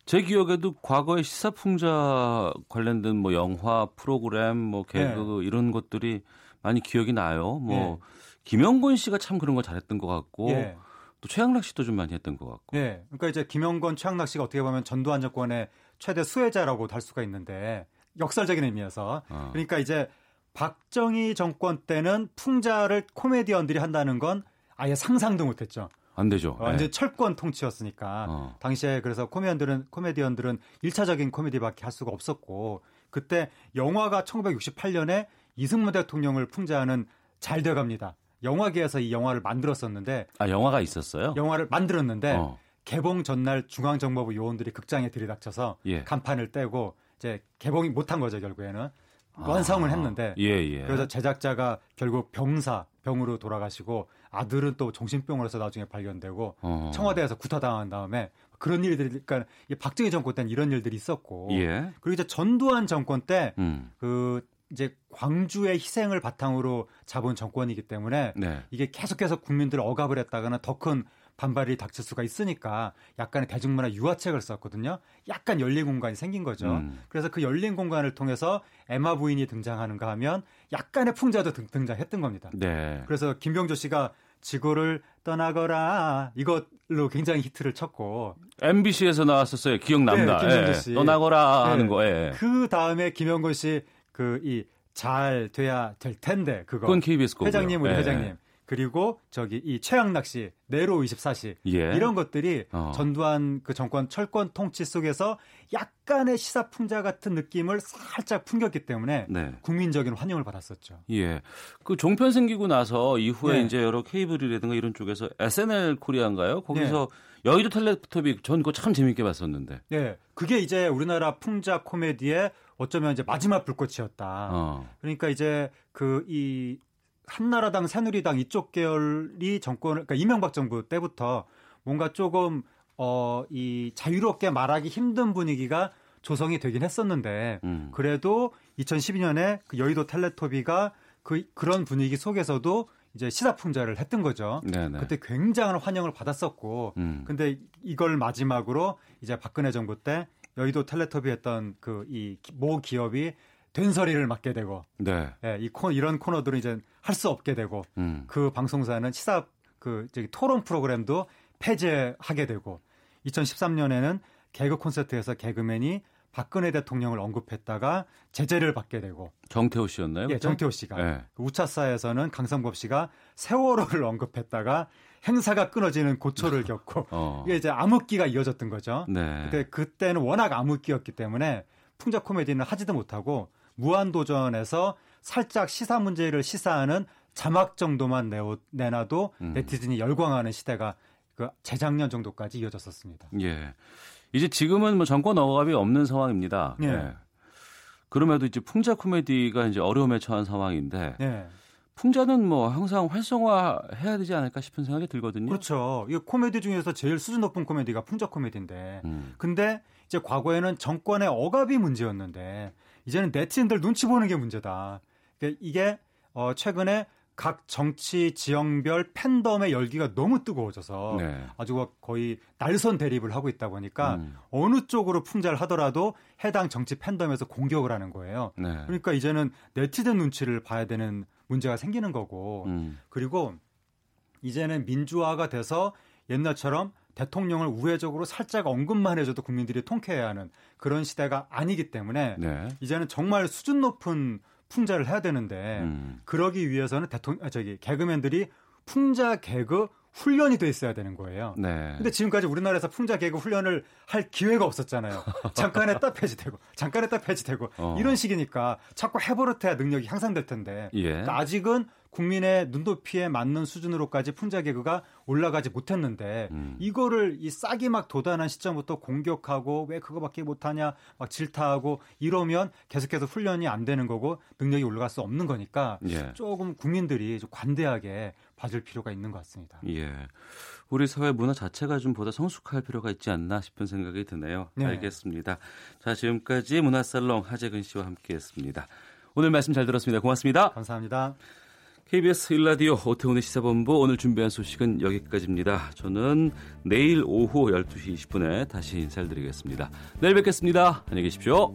제 기억에도 과거에 시사풍자 관련된 뭐 영화 프로그램 뭐 개그 네. 이런 것들이 많이 기억이 나요. 뭐 네. 김영건 씨가 참 그런 거 잘했던 것 같고 네. 또 최양락 씨도 좀 많이 했던 것 같고. 네. 그러니까 이제 김영건, 최양락 씨가 어떻게 보면 전두환 정권의 최대 수혜자라고 할 수가 있는데 역설적인 의미에서 어. 그러니까 이제 박정희 정권 때는 풍자를 코미디언들이 한다는 건 아예 상상도 못했죠. 안 되죠. 완전 네. 철권 통치였으니까 어. 당시에 그래서 코미디언들은 코미디언들은 1차적인 코미디밖에 할 수가 없었고 그때 영화가 1968년에 이승만 대통령을 풍자하는 잘 돼갑니다. 영화계에서 이 영화를 만들었었는데 아 영화가 있었어요? 영화를 만들었는데 어. 개봉 전날 중앙정보부 요원들이 극장에 들이닥쳐서 예. 간판을 떼고 이제 개봉이 못한 거죠 결국에는 아. 완성을 했는데 예, 예. 그래서 제작자가 결국 병사 병으로 돌아가시고 아들은 또 정신병으로서 나중에 발견되고 어. 청와대에서 구타당한 다음에 그런 일들이 그러니까 박정희 정권 때는 이런 일들이 있었고 예. 그리고 이제 전두환 정권 때그 음. 그 이제 광주의 희생을 바탕으로 잡은 정권이기 때문에 네. 이게 계속해서 국민들을 억압을 했다가는 더큰 반발이 닥칠 수가 있으니까 약간의 대중문화 유화책을 썼거든요. 약간 열린 공간이 생긴 거죠. 음. 그래서 그 열린 공간을 통해서 에마 부인이 등장하는가 하면 약간의 풍자도 등장했던 겁니다. 네. 그래서 김병조 씨가 지구를 떠나거라 이것로 굉장히 히트를 쳤고 MBC에서 나왔었어요. 기억납니다. 네, 김병조 예. 씨. 예. 떠나거라 하는 네. 거. 예. 그 다음에 김영건 씨그이 잘 돼야 될 텐데 그거. 그건 KBS 거 회장님 우리 예. 회장님. 그리고 저기 이 최양락 씨, 내로 24시 예. 이런 것들이 어. 전두환 그 정권 철권 통치 속에서 약간의 시사 풍자 같은 느낌을 살짝 풍겼기 때문에 네. 국민적인 환영을 받았었죠. 예. 그 종편 생기고 나서 이후에 네. 이제 여러 케이블이라든가 이런 쪽에서 SNL 코리아인가요? 거기서 네. 여의도 텔레토비 전 그거 참 재밌게 봤었는데. 네. 그게 이제 우리나라 풍자 코미디의 어쩌면 이제 마지막 불꽃이었다. 어. 그러니까 이제 그 이 한나라당, 새누리당 이쪽 계열이 정권을 그러니까 이명박 정부 때부터 뭔가 조금 어 이 자유롭게 말하기 힘든 분위기가 조성이 되긴 했었는데 음. 그래도 2012년에 그 여의도 텔레토비가 그 그런 분위기 속에서도 이제 시사풍자를 했던 거죠. 네네. 그때 굉장한 환영을 받았었고, 음. 근데 이걸 마지막으로 이제 박근혜 정부 때 여의도 텔레토비 했던 그 이 모 기업이 된소리를 맡게 되고 네. 예, 이 코, 이런 코너들은 이제 할 수 없게 되고 음. 그 방송사는 시사 그 저기 토론 프로그램도 폐지하게 되고 2013년에는 개그 콘서트에서 개그맨이 박근혜 대통령을 언급했다가 제재를 받게 되고 정태호 씨였나요? 예, 정태호 씨가 네. 우차사에서는 강성법 씨가 세월호를 언급했다가 행사가 끊어지는 고초를 [LAUGHS] 겪고 어. 이게 이제 암흑기가 이어졌던 거죠. 네. 근데 그때는 워낙 암흑기였기 때문에 풍자 코미디는 하지도 못하고 무한도전에서 살짝 시사 문제를 시사하는 자막 정도만 내오, 내놔도 음. 네티즌이 열광하는 시대가 그 재작년 정도까지 이어졌었습니다. 예. 이제 지금은 뭐 정권 억압이 없는 상황입니다. 네. 네. 그럼에도 이제 풍자 코미디가 이제 어려움에 처한 상황인데 네. 풍자는 뭐 항상 활성화 해야 되지 않을까 싶은 생각이 들거든요. 그렇죠. 이 코미디 중에서 제일 수준 높은 코미디가 풍자 코미디인데, 음. 근데 이제 과거에는 정권의 억압이 문제였는데 이제는 네티즌들 눈치 보는 게 문제다. 그러니까 이게 어 최근에 각 정치 지형별 팬덤의 열기가 너무 뜨거워져서 네. 아주 거의 날선 대립을 하고 있다 보니까 음. 어느 쪽으로 풍자를 하더라도 해당 정치 팬덤에서 공격을 하는 거예요. 네. 그러니까 이제는 네티즌 눈치를 봐야 되는 문제가 생기는 거고 음. 그리고 이제는 민주화가 돼서 옛날처럼 대통령을 우회적으로 살짝 언급만 해줘도 국민들이 통쾌해야 하는 그런 시대가 아니기 때문에 네. 이제는 정말 수준 높은 풍자를 해야 되는데 음. 그러기 위해서는 대통령 아, 저기 개그맨들이 풍자 개그 훈련이 돼 있어야 되는 거예요. 네. 근데 지금까지 우리나라에서 풍자 개그 훈련을 할 기회가 없었잖아요. [LAUGHS] 잠깐 했다 폐지되고, 잠깐 했다 폐지되고, 어. 이런 식이니까 자꾸 해버릇해야 능력이 향상될 텐데, 예. 그러니까 아직은 국민의 눈높이에 맞는 수준으로까지 풍자 개그가 올라가지 못했는데 음. 이거를 이 싹이 막 도단한 시점부터 공격하고 왜 그거밖에 못하냐 막 질타하고 이러면 계속해서 훈련이 안 되는 거고 능력이 올라갈 수 없는 거니까 예. 조금 국민들이 좀 관대하게 봐줄 필요가 있는 것 같습니다. 예. 우리 사회 문화 자체가 좀 보다 성숙할 필요가 있지 않나 싶은 생각이 드네요. 네. 알겠습니다. 자, 지금까지 문화살롱 하재근 씨와 함께 했습니다. 오늘 말씀 잘 들었습니다. 고맙습니다. 감사합니다. KBS 일라디오 오태훈의 시사본부 오늘 준비한 소식은 여기까지입니다. 저는 내일 오후 12시 20분에 다시 인사를 드리겠습니다. 내일 뵙겠습니다. 안녕히 계십시오.